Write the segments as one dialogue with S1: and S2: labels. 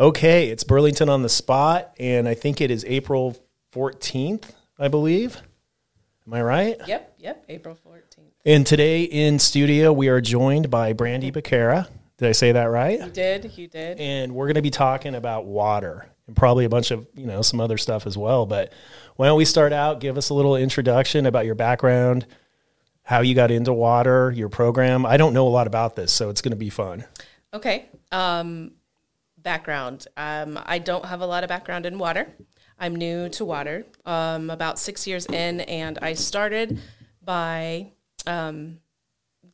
S1: Okay, it's Burlington on the spot, and I think it is April 14th, I believe. Am I right?
S2: Yep, yep, April 14th.
S1: And today in studio, we are joined by Brandy Becerra. Did I say that right?
S2: You did, you did.
S1: And we're going to be talking about water and probably a bunch of, you know, some other stuff as well. But why don't we start out? Give us a little introduction about your background, how you got into water, your program. I don't know a lot about this, so it's going to be fun.
S2: Okay. Um, background. Um, I don't have a lot of background in water. I'm new to water, um, about six years in, and I started by um,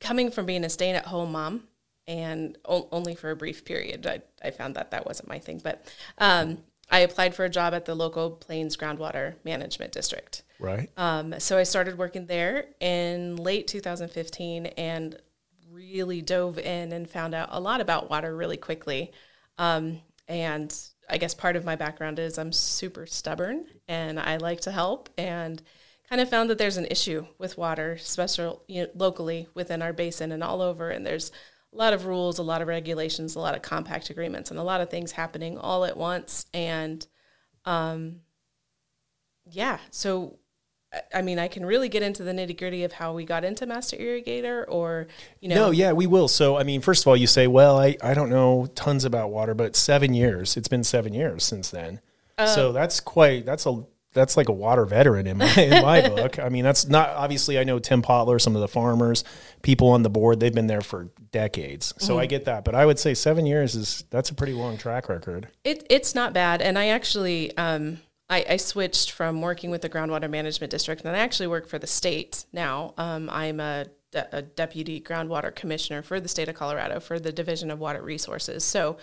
S2: coming from being a stay at home mom and o- only for a brief period. I, I found that that wasn't my thing, but um, I applied for a job at the local Plains Groundwater Management District.
S1: Right.
S2: Um, so I started working there in late 2015 and really dove in and found out a lot about water really quickly. Um, and I guess part of my background is I'm super stubborn and I like to help and kind of found that there's an issue with water, especially you know, locally within our basin and all over. And there's a lot of rules, a lot of regulations, a lot of compact agreements, and a lot of things happening all at once. And um, yeah, so I- mean, I can really get into the nitty gritty of how we got into Master Irrigator, or you know,
S1: No, yeah, we will. So, I mean, first of all, you say, well, I, I don't know tons about water, but seven years. It's been seven years since then. so that's quite, that's a, that's like a water veteran in my, in my book. I mean, that's not, obviously, I know Tim Potler, some of the farmers, people on the board, they've been there for decades. So I get that. But I would say seven years is, that's a pretty long track record.
S2: It, it's not bad. And I actually, um, I, I switched from working with the groundwater management district, and I actually work for the state now. Um, I'm a, de- a deputy groundwater commissioner for the state of Colorado for the Division of Water Resources. So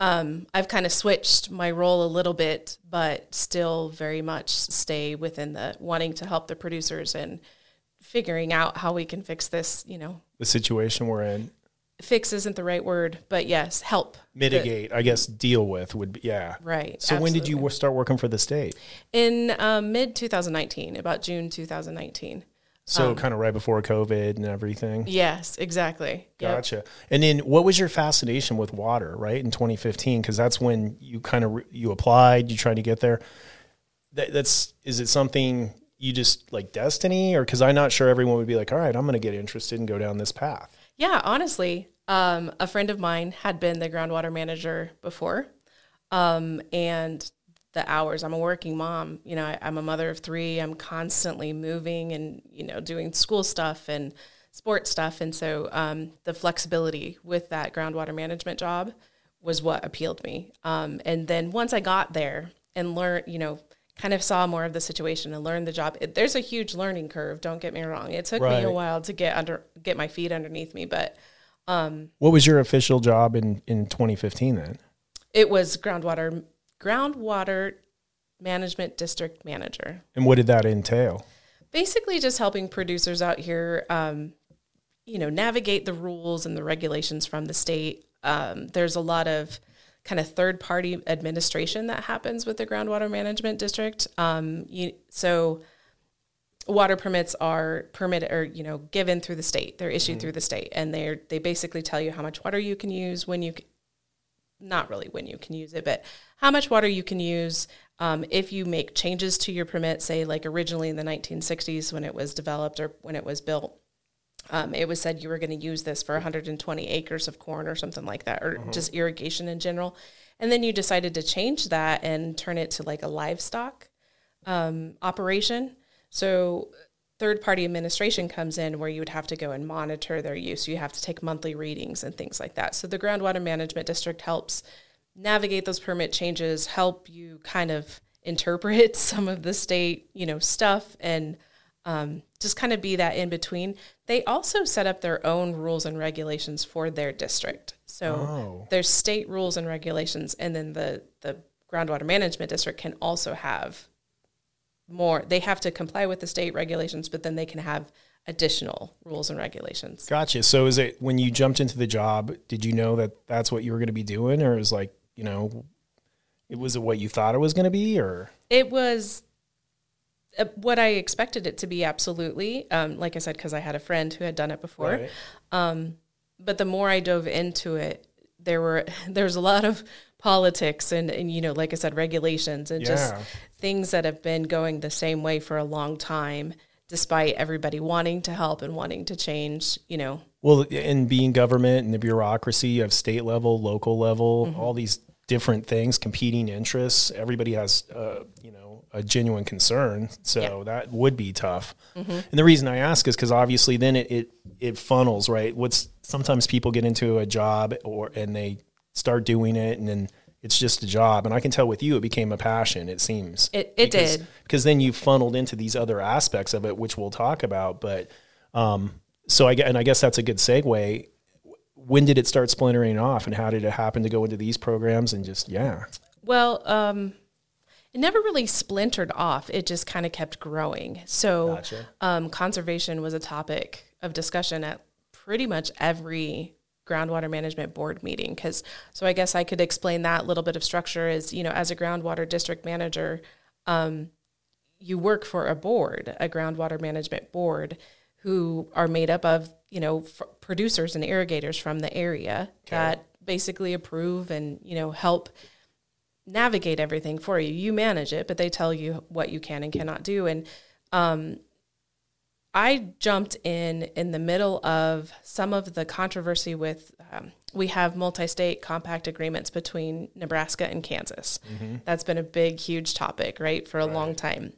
S2: um, I've kind of switched my role a little bit, but still very much stay within the wanting to help the producers and figuring out how we can fix this. You know,
S1: The situation we're in,
S2: fix isn't the right word, but yes, help
S1: mitigate, I guess, deal with would be, yeah.
S2: Right.
S1: So when did you start working for the state?
S2: in um, mid 2019 about june 2019
S1: So kind of right before COVID and everything.
S2: yes exactly Yep.
S1: Gotcha. And then what was your fascination with water, right? In 2015 because that's when you kind of re- you applied, you tried to get there. That, that's is it something you just like destiny or cuz I'm not sure everyone would be like, "All right, I'm going to get interested and go down this path."
S2: Yeah honestly um, a friend of mine had been the groundwater manager before um, and the hours i'm a working mom you know I, i'm a mother of three i'm constantly moving and you know doing school stuff and sports stuff and so um, the flexibility with that groundwater management job was what appealed me. Um, and then once i got there and learned you know kind of saw more of the situation and learned the job. It, there's a huge learning curve don't get me wrong. It took me a while to get under get my feet underneath me but
S1: What was your official job in in 2015 then?
S2: it was groundwater groundwater management district manager.
S1: And what did that entail?
S2: basically just helping producers out here um, you know navigate the rules and the regulations from the state. Um, there's a lot of kind of third party administration that happens with the groundwater management district. Um, you, so water permits are permitted or you know given through the state. They're issued through the state and they're they basically tell you how much water you can use when you not really when you can use it, but how much water you can use um, if you make changes to your permit, say like originally in the 1960s when it was developed or when it was built. Um, it was said you were going to use this for 120 acres of corn or something like that, or just irrigation in general. And then you decided to change that and turn it to like a livestock um, operation. So third party administration comes in where you would have to go and monitor their use. You have to take monthly readings and things like that. So the groundwater management district helps navigate those permit changes, help you kind of interpret some of the state, you know, stuff and um, just kind of be that in between. They also set up their own rules and regulations for their district. So
S1: Oh.
S2: there's state rules and regulations, and then the the groundwater management district can also have more. They have to comply with the state regulations, but then they can have additional rules and regulations.
S1: Gotcha. So is it when you jumped into the job, did you know that that's what you were going to be doing or is like, you know, it was it what you thought it was going to be or
S2: It was what I expected it to be. Absolutely, um, like I said, because I had a friend who had done it before.
S1: Right.
S2: Um, but the more I dove into it, there were there's a lot of politics and, and you know like i said regulations and just things that have been going the same way for a long time despite everybody wanting to help and wanting to change you know
S1: Well, in being government and the bureaucracy, of state level, local level,
S2: Mm-hmm.
S1: all these different things, competing interests. Everybody has, uh, you know, a genuine concern. So
S2: Yeah.
S1: that would be tough.
S2: Mm-hmm.
S1: And the reason I ask is because obviously then it, it it funnels right. What's sometimes people get into a job or and they start doing it and then it's just a job. And I can tell with you, it became a passion. It seems
S2: It- it
S1: because,
S2: did.
S1: because then you funneled into these other aspects of it, which we'll talk about. But um, so I and I guess that's a good segue. When did it start splintering off, and how did it happen to go into these programs? And just yeah,
S2: Well, um, it never really splintered off. It just kind of kept growing. So,
S1: Gotcha.
S2: um, conservation was a topic of discussion at pretty much every groundwater management board meeting. Because, so I guess I could explain that little bit of structure is, you know, as a groundwater district manager, um, you work for a board, a groundwater management board, who are made up of you know f- producers and irrigators from the area that basically approve and you know help navigate everything for you. You manage it, but they tell you what you can and cannot do. And um, I jumped in in the middle of some of the controversy with. Um, we have multi-state compact agreements between Nebraska and Kansas. That's been a big, huge topic, right, for a long time.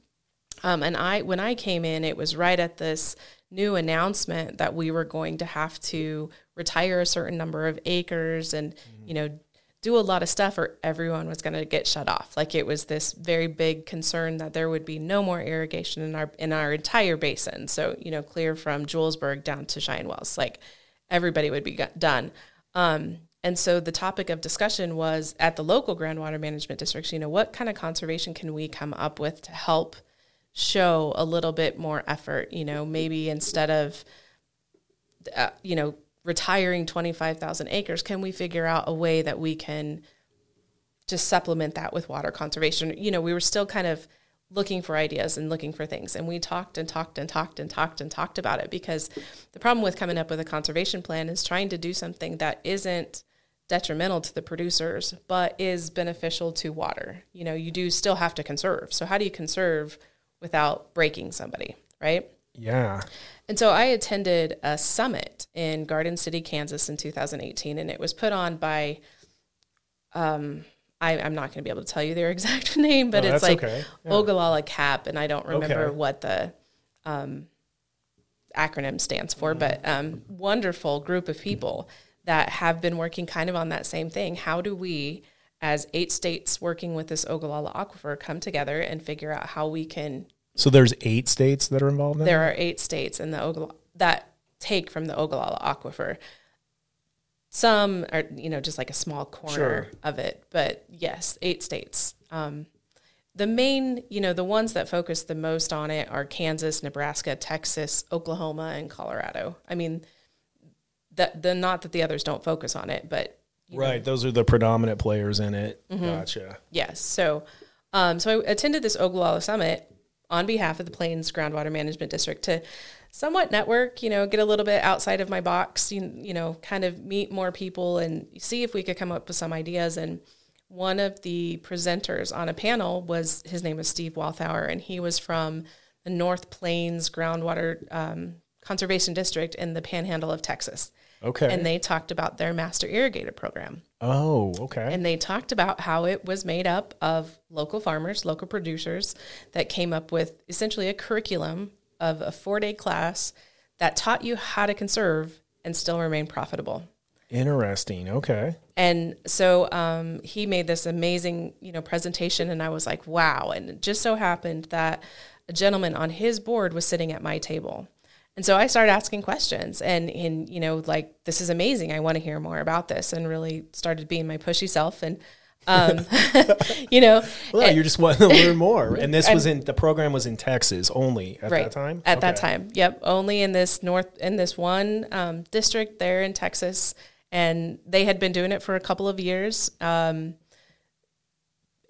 S2: Um, and I, when I came in, it was right at this new announcement that we were going to have to retire a certain number of acres and, you know, do a lot of stuff or everyone was going to get shut off. Like it was this very big concern that there would be no more irrigation in our in our entire basin. So, you know, clear from Julesburg down to Cheyenne Wells, like everybody would be done. Um, and so the topic of discussion was at the local groundwater management districts, you know, what kind of conservation can we come up with to help show a little bit more effort, you know, maybe instead of uh, you know, retiring 25,000 acres, can we figure out a way that we can just supplement that with water conservation? You know, we were still kind of looking for ideas and looking for things. And we talked and talked and talked and talked and talked about it because the problem with coming up with a conservation plan is trying to do something that isn't detrimental to the producers but is beneficial to water. You know, you do still have to conserve. So how do you conserve without breaking somebody, right?
S1: Yeah,
S2: And so I attended a summit in Garden City, Kansas in 2018, and it was put on by, um, I, I'm not going to be able to tell you their exact name, but
S1: No,
S2: it's like
S1: okay. Yeah.
S2: Ogallala CAP, and I don't remember
S1: Okay.
S2: what the um, acronym stands for, but um, wonderful group of people that have been working kind of on that same thing. How do we, as eight states working with this Ogallala aquifer, come together and figure out how we can
S1: so there's eight states that are involved. In
S2: there are eight states in the Ogallala that take from the Ogallala aquifer. Some are, you know, just like a small corner
S1: Sure.
S2: of it, but yes, eight states. Um, the main, you know, the ones that focus the most on it are Kansas, Nebraska, Texas, Oklahoma, and Colorado. I mean, that the not that the others don't focus on it, but you know,
S1: right? Those are the predominant players in it.
S2: Mm-hmm.
S1: Gotcha.
S2: Yes. So, um, so I attended this Ogallala summit on behalf of the Plains Groundwater Management District to somewhat network, you know, get a little bit outside of my box, you, you know, kind of meet more people and see if we could come up with some ideas. And one of the presenters on a panel was his name was Steve Walthour, and he was from the North Plains Groundwater um, Conservation District in the Panhandle of Texas.
S1: Okay.
S2: And they talked about their master irrigator program.
S1: Oh, okay.
S2: And they talked about how it was made up of local farmers, local producers that came up with essentially a curriculum of a four day class that taught you how to conserve and still remain profitable.
S1: Interesting. Okay.
S2: And so um, he made this amazing, you know, presentation, and I was like, wow. And it just so happened that a gentleman on his board was sitting at my table. And so I started asking questions and, and, you know, like, this is amazing. I want to hear more about this and really started being my pushy self. And, um, you know,
S1: Well,
S2: and-
S1: you just want to learn more. And this was in the program was in Texas only at that time.
S2: At that time, yep. Only in this north, in this one um, district there in Texas, and they had been doing it for a couple of years. Um,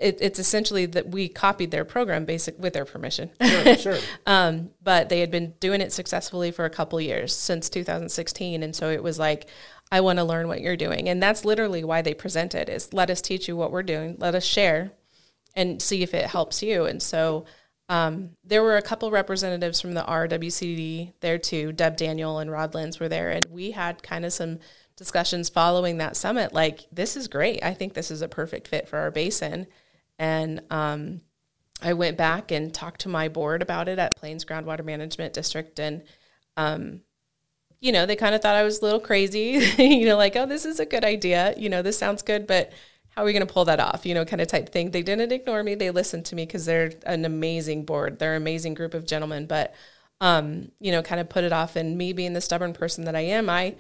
S2: it, it's essentially that we copied their program, basic with their permission.
S1: Sure. Sure.
S2: Um, but they had been doing it successfully for a couple years since 2016, and so it was like I want to learn what you're doing. And that's literally why they presented is let us teach you what we're doing. Let us share and see if it helps you. And so um, there were a couple representatives from the RWCD there too. Deb Daniel and Rod Lenz were there. And we had kind of some discussions following that summit like, this is great. I think this is a perfect fit for our basin. And um, I went back and talked to my board about it at Plains Groundwater Management District. And um, you know, they kind of thought I was a little crazy, you know, like, oh, this is a good idea. You know, this sounds good, but how are we going to pull that off? You know, kind of type thing. They didn't ignore me. They listened to me because they're an amazing board. They're an amazing group of gentlemen, but, um, you know, kind of put it off. And me being the stubborn person that I am, I,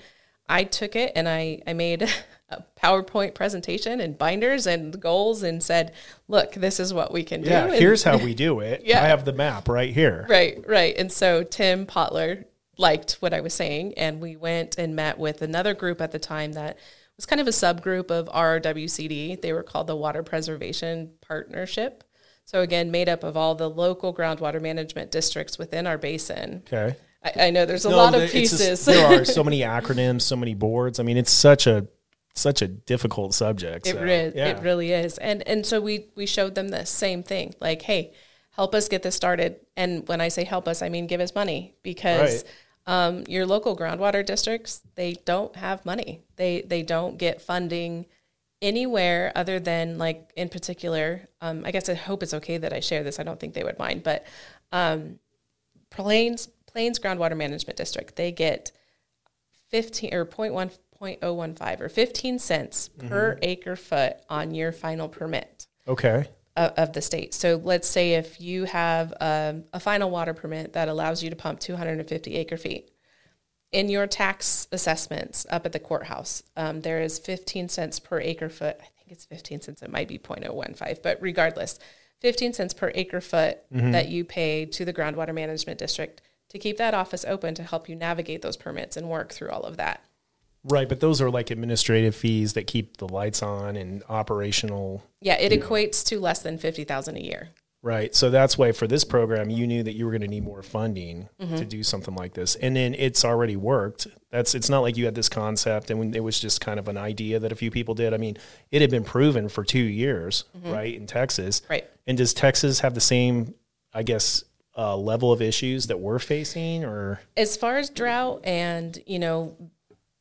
S2: I took it and I, I made a PowerPoint presentation and binders and goals and said, look, this is what we can do.
S1: Yeah, here's how we do it. yeah. I have the map right here.
S2: Right, right. And so Tim Potler liked what I was saying. And we went and met with another group at the time that was kind of a subgroup of RWCD. They were called the Water Preservation Partnership. So, again, made up of all the local groundwater management districts within our basin.
S1: Okay.
S2: I, I know there's a no, lot of pieces. Just,
S1: there are so many acronyms, so many boards. I mean, it's such a such a difficult subject.
S2: It, so, re- yeah. it really is. And and so we we showed them the same thing. Like, hey, help us get this started. And when I say help us, I mean give us money because right. Um, your local groundwater districts, they don't have money. They they don't get funding anywhere other than like in particular. Um, I guess I hope it's okay that I share this. I don't think they would mind, but um, Plains Plains Groundwater Management District, they get fifteen or 0.1, 0.015 or fifteen cents mm-hmm. per acre foot on your final permit.
S1: Okay
S2: of, of the state. So let's say if you have a, a final water permit that allows you to pump 250 acre feet, in your tax assessments up at the courthouse, um, there is 15 cents per acre foot. I think it's 15 cents. It might be 0.015, but regardless, 15 cents per acre foot mm-hmm. that you pay to the groundwater management district to keep that office open to help you navigate those permits and work through all of that.
S1: Right, but those are like administrative fees that keep the lights on and operational.
S2: Yeah, it equates know. to less than fifty thousand a year.
S1: Right, so that's why for this program, you knew that you were going to need more funding mm-hmm. to do something like this, and then it's already worked. That's it's not like you had this concept and it was just kind of an idea that a few people did. I mean, it had been proven for two years, mm-hmm. right, in Texas.
S2: Right,
S1: and does Texas have the same, I guess, uh, level of issues that we're facing, or
S2: as far as drought and you know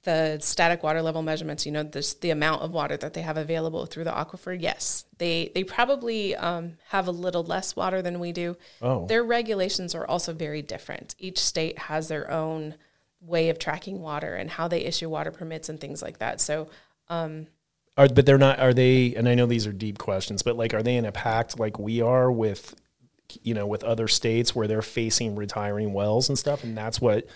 S2: the static water level measurements, you know, this, the amount of water that they have available through the aquifer, yes, they they probably um, have a little less water than we do. Oh. Their regulations are also very different. Each state has their own way of tracking water and how they issue water permits and things like that. So, um,
S1: are but they're not. Are they? And I know these are deep questions, but like, are they in a pact like we are with, you know, with other states where they're facing retiring wells and stuff, and that's what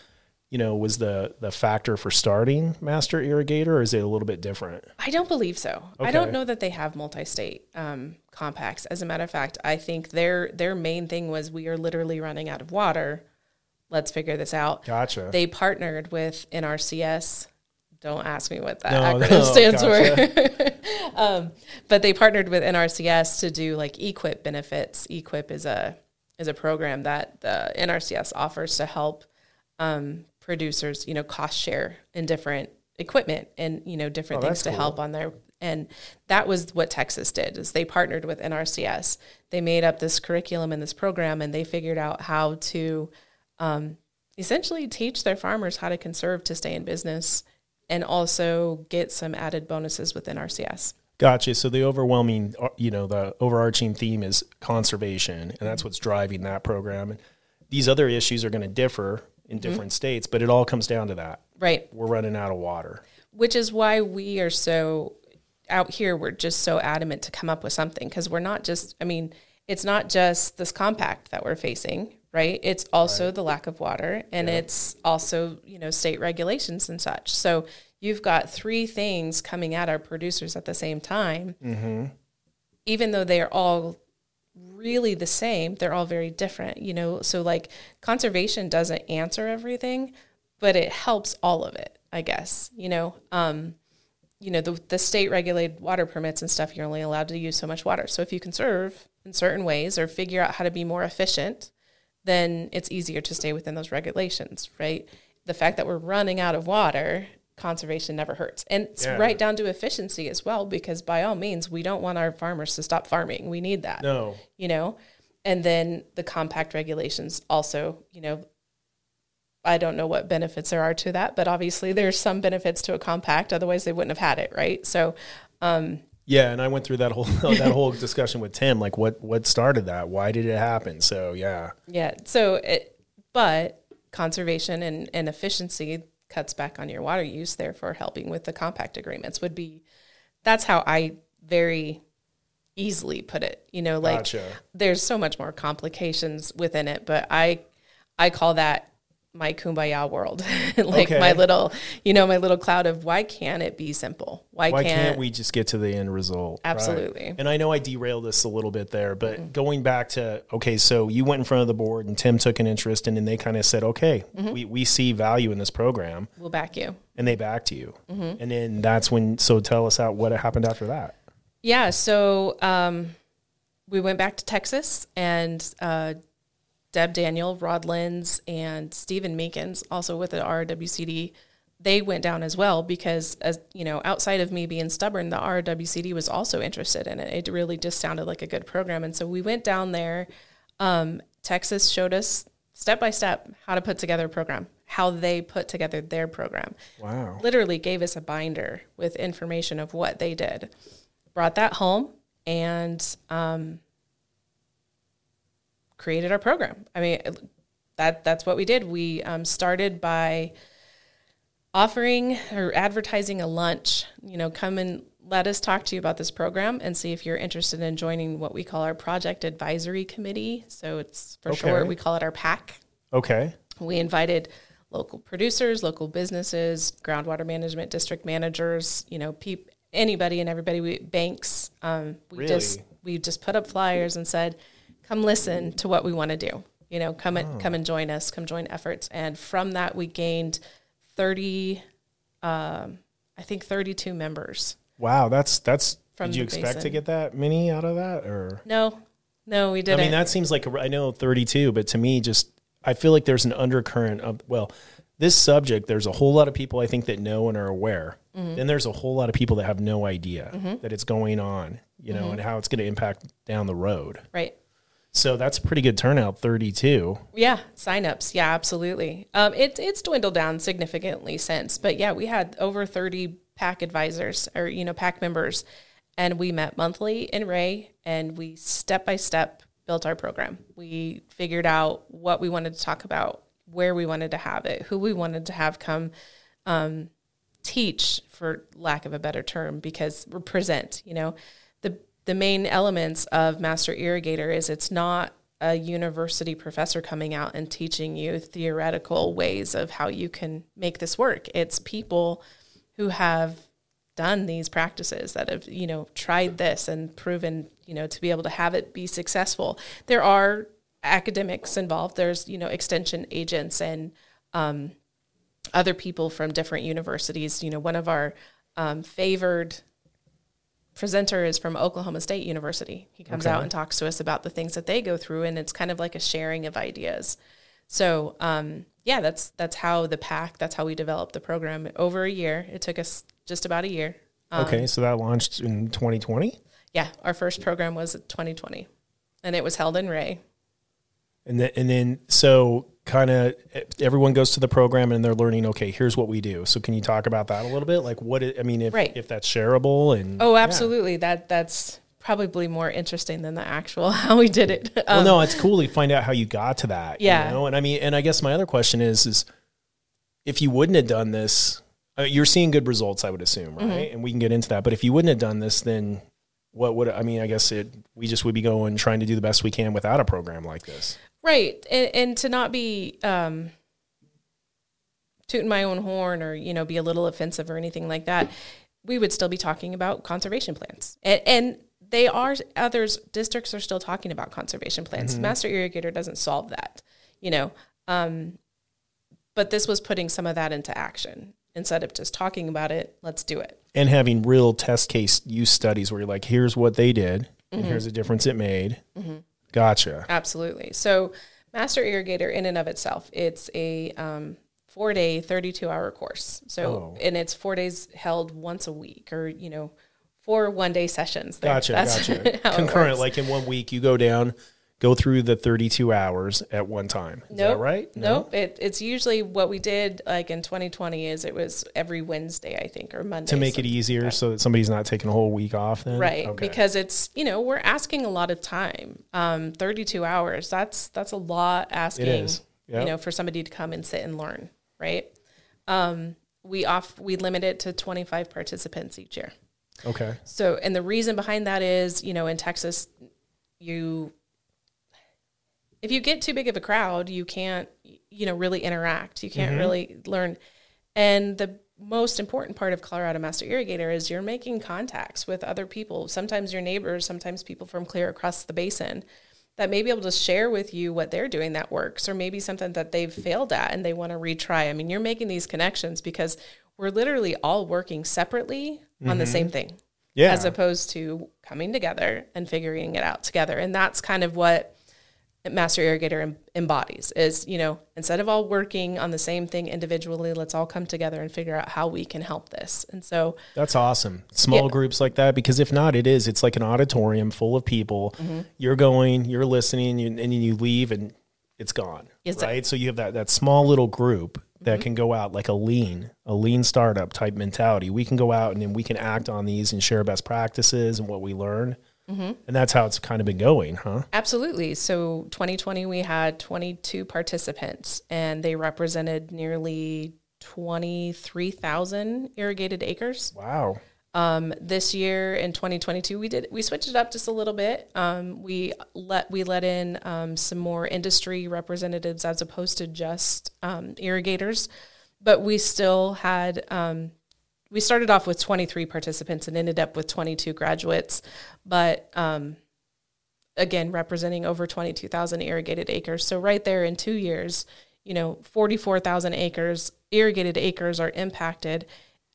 S1: you know, was the the factor for starting Master Irrigator, or is it a little bit different?
S2: I don't believe so. Okay. I don't know that they have multi-state um, compacts. As a matter of fact, I think their their main thing was we are literally running out of water. Let's figure this out.
S1: Gotcha.
S2: They partnered with NRCS. Don't ask me what that no, acronym no, stands gotcha. for. um, but they partnered with NRCS to do like EQIP benefits. EQIP is a is a program that the NRCS offers to help um, producers, you know, cost share in different equipment and you know different oh, things to cool. help on their and that was what Texas did is they partnered with NRCS. They made up this curriculum and this program and they figured out how to um, essentially teach their farmers how to conserve to stay in business and also get some added bonuses within NRCS.
S1: Gotcha. So the overwhelming, uh, you know, the overarching theme is conservation, and that's mm-hmm. what's driving that program. And these other issues are going to differ in mm-hmm. different mm-hmm. states, but it all comes down to that.
S2: Right.
S1: We're running out of water.
S2: Which is why we are so out here, we're just so adamant to come up with something because we're not just, I mean, it's not just this compact that we're facing, right? It's also right. the lack of water and yeah. it's also, you know, state regulations and such. So you've got three things coming at our producers at the same time. Mm-hmm. Even though they are all really the same. They're all very different, you know. So like conservation doesn't answer everything, but it helps all of it, I guess. You know, um, you know, the the state regulated water permits and stuff, you're only allowed to use so much water. So if you conserve in certain ways or figure out how to be more efficient, then it's easier to stay within those regulations, right? The fact that we're running out of water conservation never hurts. And it's
S1: Yeah.
S2: right down to efficiency as well, because by all means, we don't want our farmers to stop farming. We need that
S1: No.
S2: you know and then the compact regulations also you know i don't know what benefits there are to that but obviously there's some benefits to a compact otherwise they wouldn't have had it right so um,
S1: Yeah, and I went through that whole that whole discussion with Tim. Like, what what started that? Why did it happen? So yeah,
S2: yeah so it but conservation and, and efficiency cuts back on your water use therefore helping with the compact agreements would be that's how i very easily put it you know like
S1: Gotcha.
S2: there's so much more complications within it but i i call that my kumbaya world like
S1: Okay.
S2: my little you know my little cloud of why can't it be simple why,
S1: why
S2: can't,
S1: can't we just get to the end result? Right.
S2: Absolutely.
S1: And I know I derailed this a little bit there, but going back to okay, so you went in front of the board and Tim took an interest, and then they kind of said, okay,
S2: Mm-hmm.
S1: we we see value in this program,
S2: we'll back you
S1: and they backed you,
S2: Mm-hmm.
S1: and then that's when. So tell us out what happened after that.
S2: Yeah, so um, we went back to Texas, and uh, Deb Daniel, Rod Lenz, and Stephen Meekins, also with the RWCD, they went down as well because, as you know, outside of me being stubborn, the RWCD was also interested in it. It really just sounded like a good program, and so we went down there. Um, Texas showed us step by step how to put together a program, how they put together their program
S1: Wow.
S2: literally gave us a binder with information of what they did. Brought that home and um, created our program. I mean, that that's what we did. We um, started by offering or advertising a lunch. You know, come and let us talk to you about this program and see if you're interested in joining what we call our project advisory committee. So it's for
S1: Okay.
S2: short. We call it our PAC.
S1: Okay.
S2: We invited local producers, local businesses, groundwater management district managers, you know, peop, anybody and everybody, we, banks. Um, we
S1: Really?
S2: just we just put up flyers and said, "Come listen to what we want to do." You know, come and come and join us. Come join efforts. And from that, we gained thirty, um, I think thirty-two members.
S1: Wow. That's that's.
S2: From
S1: did you expect to get that many out of that, or?
S2: No, no, we didn't.
S1: I mean, that seems like a, I know 32, but to me, just I feel like there's an undercurrent of well, this subject. There's a whole lot of people I think that know and are aware.
S2: Mm-hmm.
S1: Then there's a whole lot of people that have no idea that it's going on, you know,
S2: Mm-hmm.
S1: and how it's going to impact down the road.
S2: right.
S1: So that's a pretty good turnout, 32.
S2: Yeah, signups. Yeah, absolutely. Um, it, it's dwindled down significantly since, but yeah, we had over 30 PAC advisors or, you know, PAC members, and we met monthly in Wray and we step by step built our program. We figured out what we wanted to talk about, where we wanted to have it, who we wanted to have come um, teach, for lack of a better term, because we present, you know, the main elements of master irrigator is it's not a university professor coming out and teaching you theoretical ways of how you can make this work. It's people who have done these practices that have, you know, tried this and proven, you know, to be able to have it be successful. There are academics involved. There's, you know, extension agents and um, other people from different universities. You know, one of our um, favored presenter is from Oklahoma State University. He comes
S1: Okay.
S2: out and talks to us about the things that they go through, and it's kind of like a sharing of ideas. So, um, yeah, that's that's how the PAC. That's how we developed the program over a year. It took us just about a year. Um,
S1: Okay, so that launched in 2020,
S2: Yeah, our first program was 2020, and it was held in Wray.
S1: and then and then so kind of everyone goes to the program and they're learning. Okay, here's what we do. So can you talk about that a little bit? Like what it, I mean, if
S2: Right.
S1: if that's shareable and
S2: Oh,
S1: yeah.
S2: absolutely. That that's probably more interesting than the actual how we did it.
S1: Well,
S2: Um,
S1: no, it's cool to find out how you got to that.
S2: Yeah.
S1: You know? And I mean, and I guess my other question is, is if you wouldn't have done this, uh, you're seeing good results, I would assume, right?
S2: Mm-hmm.
S1: And we can get into that. But if you wouldn't have done this, then what would, I mean, I guess it, we just would be going, trying to do the best we can without a program like this.
S2: Right. And, and to not be um, tooting my own horn or, you know, be a little offensive or anything like that, we would still be talking about conservation plans. And, and they are, others, districts are still talking about conservation plans. Master Irrigator doesn't solve that, you know. Um, but this was putting some of that into action. Instead of just talking about it, let's do it.
S1: And having real test case use studies where you're like, here's what they did,
S2: Mm-hmm.
S1: and here's the difference it made. Gotcha.
S2: Absolutely. So, master irrigator, in and of itself, it's a um, four day, 32 hour course. So,
S1: Oh.
S2: and it's four days held once a week or, you know, four one day sessions. there.
S1: Gotcha,
S2: That's
S1: gotcha. Concurrent, like in one week, you go down, go through the 32 hours at one time. Is that
S2: Nope.
S1: right?
S2: Nope. It, it's usually what we did like in 2020 is it was every Wednesday, I think, or Monday.
S1: To make it easier so that somebody's not taking a whole week off then?
S2: Right.
S1: Okay.
S2: Because it's, you know, we're asking a lot of time. Um, 32 hours. That's, that's a lot asking,
S1: is.
S2: you know, for somebody to come and sit and learn. Right. Um, we off, we limit it to 25 participants each year.
S1: okay.
S2: So, and the reason behind that is, you know, in Texas, you, if you get too big of a crowd, you can't, you know, really interact. You can't mm-hmm. really learn. And the most important part of Colorado Master Irrigator is you're making contacts with other people, sometimes your neighbors, sometimes people from clear across the basin that may be able to share with you what they're doing that works, or maybe something that they've failed at and they want to retry. I mean, you're making these connections because we're literally all working separately on the mm-hmm. same thing
S1: Yeah.
S2: as opposed to coming together and figuring it out together. And that's kind of what Master Irrigator embodies is, you know, instead of all working on the same thing individually, let's all come together and figure out how we can help this. And so,
S1: That's awesome. Small
S2: Yeah.
S1: groups like that, because if not, it is. It's like an auditorium full of people.
S2: Mm-hmm.
S1: You're going, you're listening, you, and then you leave, and it's gone.
S2: Yes, sir. Mm-hmm.
S1: right. So you have that that small little group that can go out like a lean, a lean startup type mentality. We can go out and then we can act on these and share best practices and what we learn.
S2: Mm-hmm.
S1: And that's how it's kind of been going, huh?
S2: absolutely. So, 2020, we had 22 participants and they represented nearly 23,000 irrigated acres.
S1: Wow.
S2: Um, this year in 2022, we did we switched it up just a little bit. Um, we let we let in um, some more industry representatives as opposed to just um, irrigators, but we still had. We started off with 23 participants and ended up with 22 graduates, but um, again representing over 22,000 irrigated acres. So right there in two years, you know, 44,000 acres irrigated acres are impacted.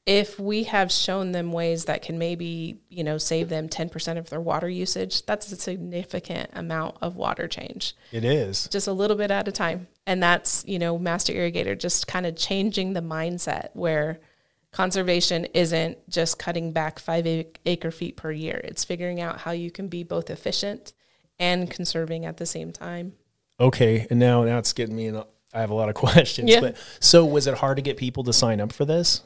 S2: If we have shown them ways that can maybe, you know, save them 10% of their water usage, that's a significant amount of water change,
S1: It is.
S2: just a little bit at a time. And that's, you know, Master Irrigator just kind of changing the mindset where conservation isn't just cutting back five acre feet per year. It's figuring out how you can be both efficient and conserving at the same time.
S1: Okay. And now, now it's getting me in. a- I have a lot of questions.
S2: Yeah.
S1: But so was it hard to get people to sign up for this?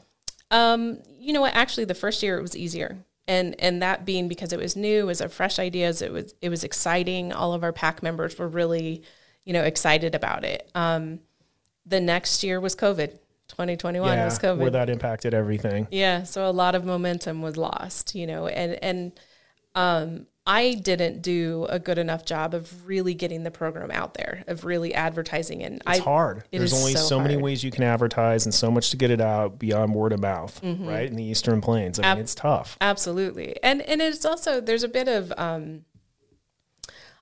S2: Um, you know what? Actually, the first year it was easier, and and that being because it was new, it was a fresh ideas. It was it was exciting. All of our PAC members were really, you know, excited about it. Um, the next year was COVID. 2021 was COVID.
S1: Where that impacted everything.
S2: Yeah, so a lot of momentum was lost, you know, and and um, I didn't do a good enough job of really getting the program out there, of really advertising, and
S1: It's
S2: I
S1: hard.
S2: it
S1: There's only
S2: so
S1: so, many ways you can advertise and so much to get it out beyond word of mouth, right? In the Eastern Plains. I mean,
S2: Mm-hmm. Ab-
S1: it's tough.
S2: Absolutely. And and it's also there's a bit of um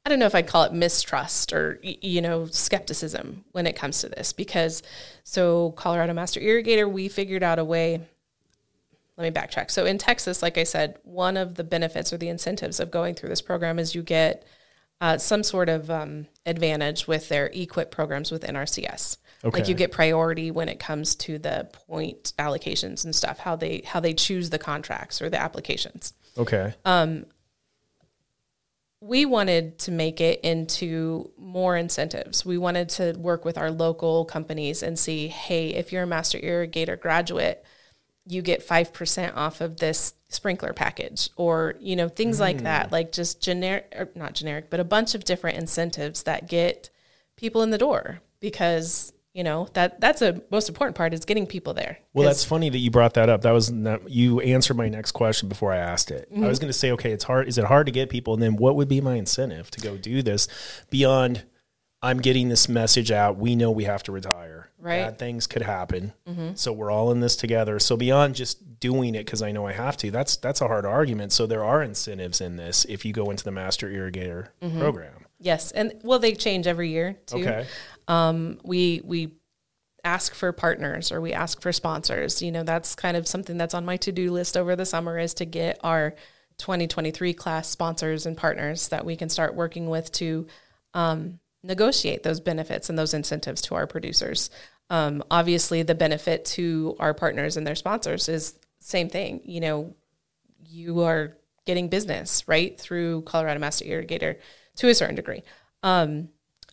S2: I don't know if I'd call it mistrust or you know skepticism when it comes to this because so Colorado Master Irrigator we figured out a way let me backtrack. So in Texas like I said one of the benefits or the incentives of going through this program is you get uh, some sort of um, advantage with their EQIP programs with NRCS.
S1: Okay.
S2: Like you get priority when it comes to the point allocations and stuff, how they how they choose the contracts or the applications.
S1: Okay.
S2: We wanted to make it into more incentives. We wanted to work with our local companies and see, hey, if you're a master irrigator graduate, you get 5% off of this sprinkler package or, you know, things like mm. that, like just generic, or not generic, but a bunch of different incentives that get people in the door because, you know, that that's a most important part is getting people there.
S1: well that's funny that you brought that up. That was not, you answered my next question before I asked it.
S2: Mm-hmm.
S1: I was going to say, okay, it's hard. Is it hard to get people? And then what would be my incentive to go do this beyond I'm getting this message out. We know we have to retire.
S2: Right.
S1: Bad things could happen. So we're all in this together. So beyond just doing it because I know I have to, that's that's a hard argument. So there are incentives in this if you go into the master irrigator
S2: Mm-hmm.
S1: program.
S2: yes. And well, they change every year too.
S1: Okay.
S2: We we ask for partners or we ask for sponsors. You know, that's kind of something that's on my to-do list over the summer is to get our 2023 class sponsors and partners that we can start working with to um, negotiate those benefits and those incentives to our producers. Um, obviously, the benefit to our partners and their sponsors is same thing. You know, you are getting business right through Colorado Master Irrigator to a certain degree. Um,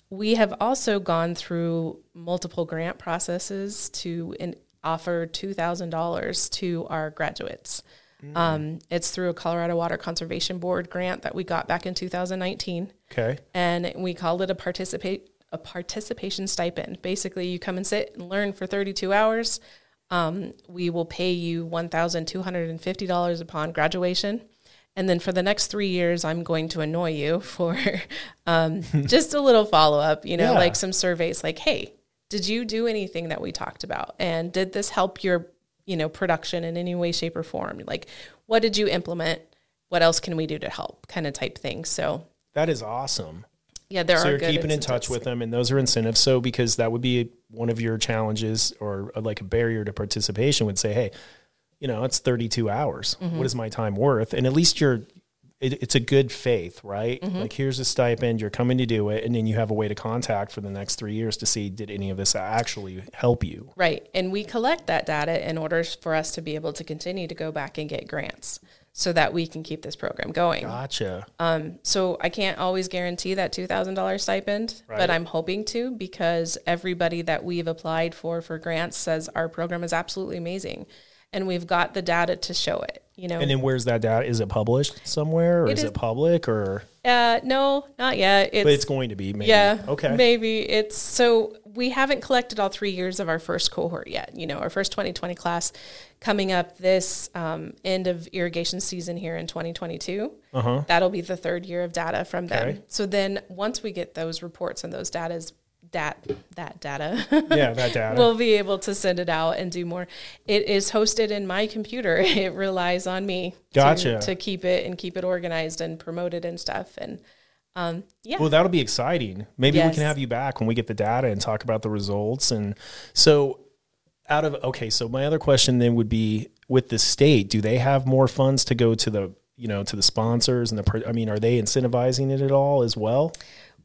S2: we have also gone through multiple grant processes to in, offer $2,000 to our graduates. Mm. Um, it's through a Colorado Water Conservation Board grant that we got back in 2019.
S1: Okay.
S2: And we called it a participate a participation stipend. Basically, you come and sit and learn for 32 hours. Um, we will pay you $1,250 upon graduation. And then for the next three years, I'm going to annoy you for um, just a little follow up, you know, yeah. like some surveys like, hey, did you do anything that we talked about? And did this help your, you know, production in any way, shape, or form? Like, what did you implement? What else can we do to help? Kind of type thing. So
S1: that is awesome.
S2: Yeah, there are.
S1: so
S2: are.
S1: you're keeping in touch with them, and those are incentives. So because that would be one of your challenges, or like a barrier to participation, would say, hey, you know, it's 32 hours. Mm-hmm. What is my time worth? And at least you're, it, it's a good faith, right? Mm-hmm. Like here's a stipend, you're coming to do it, and then you have a way to contact for the next three years to see did any of this actually help you.
S2: Right, and we collect that data in order for us to be able to continue to go back and get grants so that we can keep this program going.
S1: Gotcha.
S2: Um, so I can't always guarantee that two thousand dollars stipend, right. but I'm hoping to because everybody that we've applied for for grants says our program is absolutely amazing and we've got the data to show it. You know,
S1: and then where's that data? Is it published somewhere, or it is, is, it public, or?
S2: Uh, no, not yet.
S1: It's, but it's going to be. Maybe.
S2: Yeah.
S1: Okay.
S2: Maybe it's so we haven't collected all three years of our first cohort yet. You know, our first 2020 class coming up this um, end of irrigation season here in 2022. Uh-huh. That'll be the third year of data from them. Okay. So then once we get those reports and those data's that that data.
S1: yeah, that data.
S2: we'll be able to send it out and do more. It is hosted in my computer. It relies on me
S1: gotcha.
S2: to, to keep it and keep it organized and promoted and stuff. And um, yeah.
S1: Well, that'll be exciting. Maybe yes. we can have you back when we get the data and talk about the results. And so, out of okay, so my other question then would be with the state, do they have more funds to go to the you know to the sponsors and the? I mean, are they incentivizing it at all as well?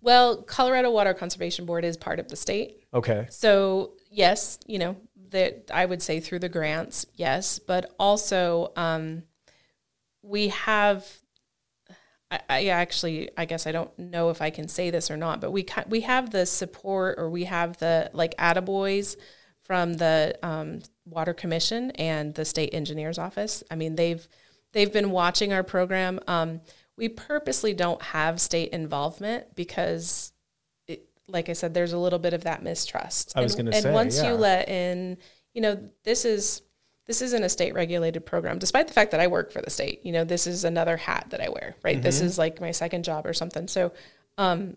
S2: Well, Colorado Water Conservation Board is part of the state.
S1: Okay.
S2: So yes, you know that I would say through the grants, yes, but also um, we have. I, I, actually, I guess I don't know if I can say this or not, but we ca- we have the support or we have the like attaboys from the um, Water Commission and the State Engineer's Office. I mean, they've they've been watching our program. Um, we purposely don't have state involvement because it, like I said, there's a little bit of that mistrust.
S1: I was going to say,
S2: and once
S1: yeah.
S2: you let in, you know, this is this isn't a state regulated program, despite the fact that I work for the state. You know, this is another hat that I wear, right? Mm-hmm. This is like my second job or something. So, um,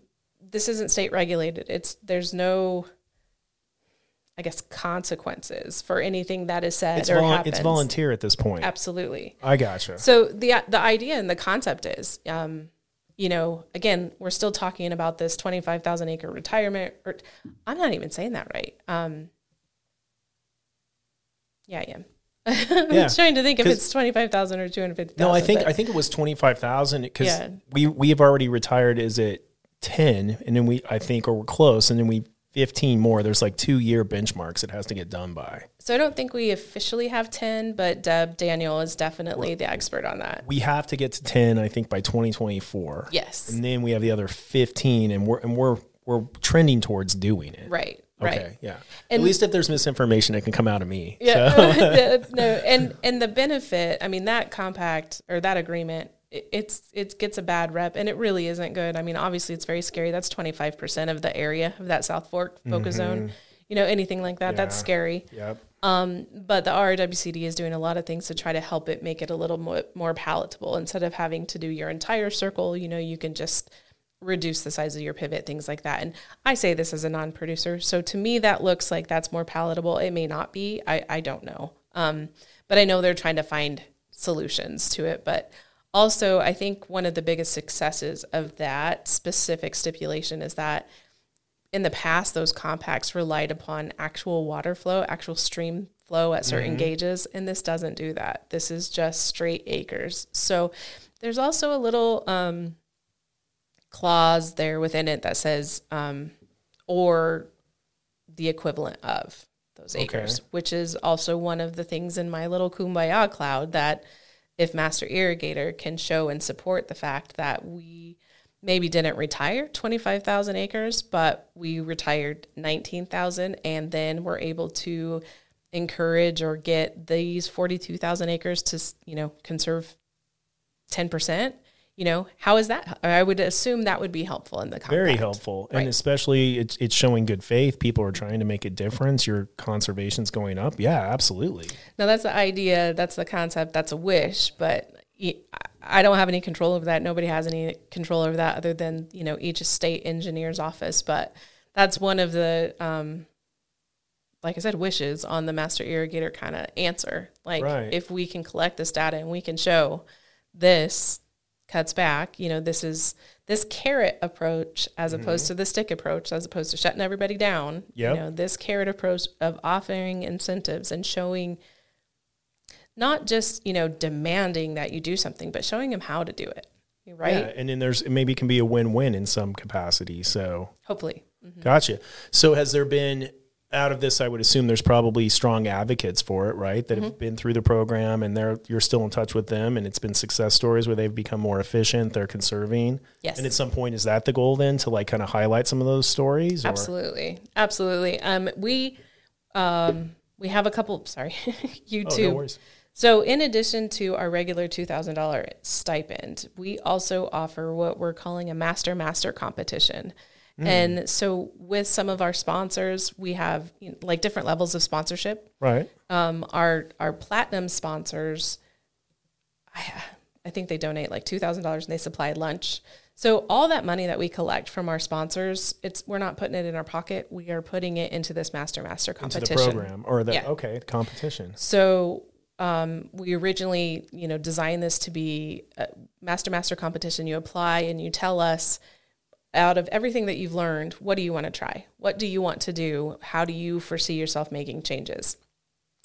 S2: this isn't state regulated. It's there's no I guess consequences for anything that is said
S1: it's
S2: or volu-
S1: happens. It's volunteer at this point.
S2: Absolutely.
S1: I gotcha.
S2: So the the idea and the concept is, um, you know, again, we're still talking about this twenty five thousand acre retirement. Or I'm not even saying that right. Um, yeah, I am. I'm yeah. trying to think if it's twenty five thousand or two hundred fifty.
S1: No, I think I think it was twenty five thousand because yeah. we we have already retired. Is it ten? And then we I think or we're close, and then we 15 more. There's like two year benchmarks it has to get done by.
S2: So I don't think we officially have 10, but Deb Daniel is definitely the expert on that.
S1: We have to get to 10, I think, by 2024.
S2: Yes.
S1: And then we have the other 15, and we're and we're we're trending towards doing it.
S2: Right.
S1: Okay,
S2: right.
S1: yeah. And At least if there's misinformation, it can come out of me.
S2: Yeah. So. no, and and the benefit, I mean, that compact or that agreement it's it gets a bad rep and it really isn't good. I mean, obviously it's very scary. That's 25% of the area of that South Fork focus mm-hmm. zone. You know, anything like that, yeah. that's scary.
S1: Yep.
S2: Um, but the RWCD is doing a lot of things to try to help it make it a little more, more palatable. Instead of having to do your entire circle, you know, you can just reduce the size of your pivot, things like that. And I say this as a non-producer, so to me that looks like that's more palatable. It may not be. I I don't know. Um, but I know they're trying to find solutions to it. But also, I think one of the biggest successes of that specific stipulation is that in the past, those compacts relied upon actual water flow, actual stream flow at certain mm-hmm. gauges, and this doesn't do that. This is just straight acres. So there's also a little um, clause there within it that says, um, or the equivalent of. those acres, which is also one of the things in my little kumbaya cloud that if Master Irrigator can show and support the fact that we maybe didn't retire 25,000 acres, but we retired 19,000 and then we're able to encourage or get these 42,000 acres to, you know, conserve 10%, you know, how is that? I would assume that would be helpful in the contract.
S1: Very helpful. Right. And especially it's, it's showing good faith. People are trying to make a difference. Your conservation's going up. Yeah, absolutely.
S2: Now that's the idea. That's the concept. That's a wish, but I don't have any control over that. Nobody has any control over that other than, you know, each state engineer's office. But that's one of the, um, like I said, wishes on the master irrigator kind of answer. Like right. if we can collect this data and we can show this cuts back, you know, this is this carrot approach as mm-hmm. opposed to the stick approach, as opposed to shutting everybody down. Yep. You know, this carrot approach of offering incentives and showing – not just you know demanding that you do something, but showing them how to do it. Right. Yeah,
S1: and then there's maybe it can be a win-win in some capacity. So
S2: hopefully,
S1: mm-hmm. gotcha. So has there been out of this? I would assume there's probably strong advocates for it, right? That mm-hmm. have been through the program and they're you're still in touch with them, and it's been success stories where they've become more efficient. They're conserving.
S2: Yes.
S1: And at some point, is that the goal then to like kind of highlight some of those stories?
S2: Or? Absolutely, absolutely. Um, we um, we have a couple. Sorry, YouTube. Oh, no so, in addition to our regular $2,000 stipend, we also offer what we're calling a master master competition. Mm. And so, with some of our sponsors, we have you know, like different levels of sponsorship.
S1: Right.
S2: Um, our our platinum sponsors, I, I think they donate like two thousand dollars and they supply lunch. So all that money that we collect from our sponsors, it's we're not putting it in our pocket. We are putting it into this master master competition
S1: into the program or the yeah. okay competition.
S2: So um, we originally, you know, designed this to be a master master competition. You apply and you tell us out of everything that you've learned, what do you want to try? What do you want to do? How do you foresee yourself making changes?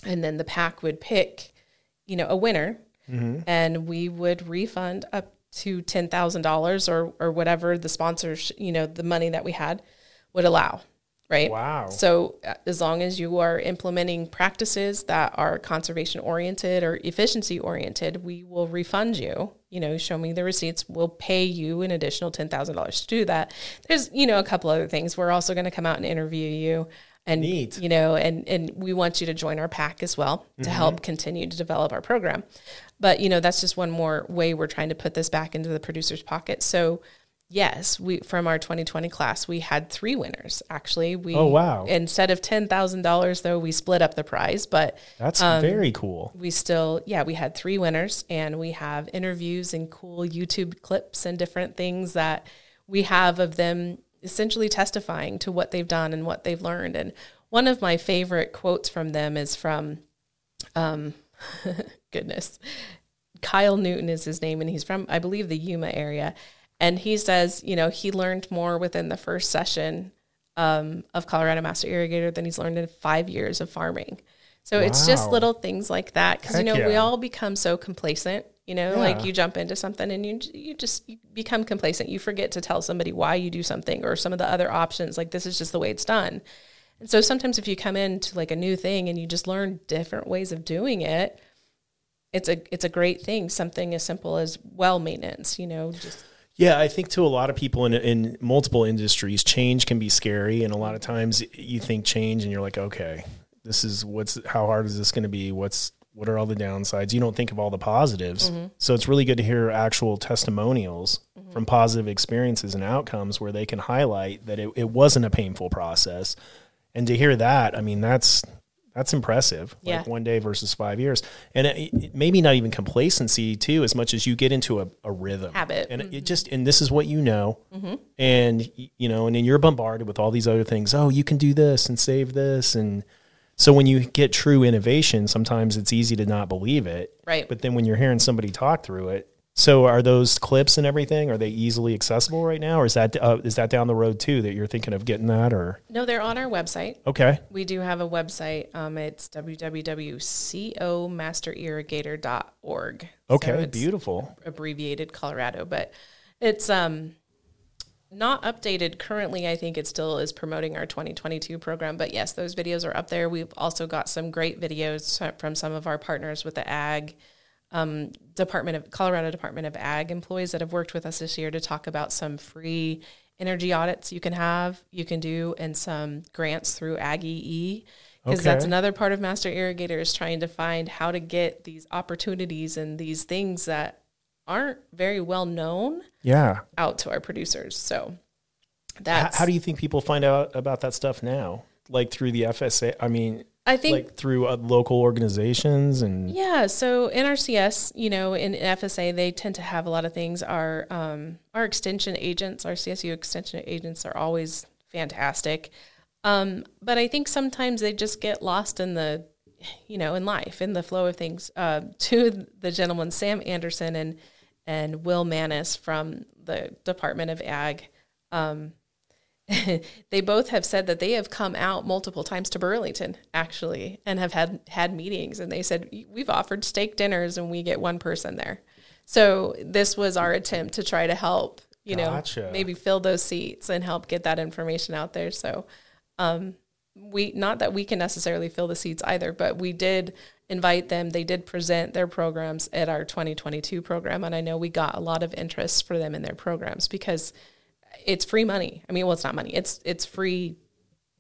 S2: And then the PAC would pick, you know, a winner, mm-hmm. and we would refund up to ten thousand dollars or or whatever the sponsors, you know, the money that we had would allow right?
S1: Wow.
S2: So uh, as long as you are implementing practices that are conservation oriented or efficiency oriented, we will refund you. You know, show me the receipts. We'll pay you an additional ten thousand dollars to do that. There's you know a couple other things. We're also going to come out and interview you. And
S1: Neat.
S2: you know, and and we want you to join our PAC as well to mm-hmm. help continue to develop our program. But you know, that's just one more way we're trying to put this back into the producer's pocket. So Yes, we from our 2020 class, we had three winners. Actually, we
S1: oh wow!
S2: Instead of ten thousand dollars, though, we split up the prize. But
S1: that's um, very cool.
S2: We still, yeah, we had three winners, and we have interviews and cool YouTube clips and different things that we have of them essentially testifying to what they've done and what they've learned. And one of my favorite quotes from them is from, um, goodness, Kyle Newton is his name, and he's from, I believe, the Yuma area and he says, you know, he learned more within the first session um, of Colorado Master Irrigator than he's learned in five years of farming. So wow. it's just little things like that because you know yeah. we all become so complacent. You know, yeah. like you jump into something and you you just become complacent. You forget to tell somebody why you do something or some of the other options. Like this is just the way it's done. And so sometimes if you come into like a new thing and you just learn different ways of doing it, it's a it's a great thing. Something as simple as well maintenance. You know, just
S1: yeah, I think to a lot of people in in multiple industries, change can be scary, and a lot of times you think change, and you're like, okay, this is what's how hard is this going to be? What's what are all the downsides? You don't think of all the positives. Mm-hmm. So it's really good to hear actual testimonials mm-hmm. from positive experiences and outcomes where they can highlight that it, it wasn't a painful process. And to hear that, I mean, that's that's impressive. Yeah. Like one day versus five years. And it, it, maybe not even complacency too, as much as you get into a, a rhythm.
S2: Habit.
S1: And mm-hmm. it just, and this is what you know. Mm-hmm. And, you know, and then you're bombarded with all these other things. Oh, you can do this and save this. And so when you get true innovation, sometimes it's easy to not believe it.
S2: Right.
S1: But then when you're hearing somebody talk through it, so are those clips and everything? Are they easily accessible right now, or is that uh, is that down the road too that you're thinking of getting that? Or
S2: no, they're on our website.
S1: Okay,
S2: we do have a website. Um, it's www.comasterirrigator.org.
S1: Okay, so beautiful.
S2: Abbreviated Colorado, but it's um, not updated currently. I think it still is promoting our 2022 program, but yes, those videos are up there. We've also got some great videos from some of our partners with the ag um, Department of Colorado Department of Ag employees that have worked with us this year to talk about some free energy audits you can have, you can do, and some grants through Ag EE because okay. that's another part of master irrigator is trying to find how to get these opportunities and these things that aren't very well known
S1: yeah.
S2: out to our producers. So
S1: that's how, how do you think people find out about that stuff now? Like through the fsa i mean
S2: I think
S1: like through uh, local organizations and
S2: yeah. So NRCS, you know, in FSA, they tend to have a lot of things. Our um, our extension agents, our CSU extension agents, are always fantastic. Um, but I think sometimes they just get lost in the, you know, in life, in the flow of things. Uh, two the gentlemen, Sam Anderson and and Will Manis from the Department of Ag, um, they both have said that they have come out multiple times to Burlington actually and have had had meetings and they said we've offered steak dinners and we get one person there. So this was our attempt to try to help, you gotcha. know, maybe fill those seats and help get that information out there. So um, we not that we can necessarily fill the seats either, but we did invite them. They did present their programs at our 2022 program, and I know we got a lot of interest for them in their programs because it's free money. I mean, well, it's not money. It's it's free,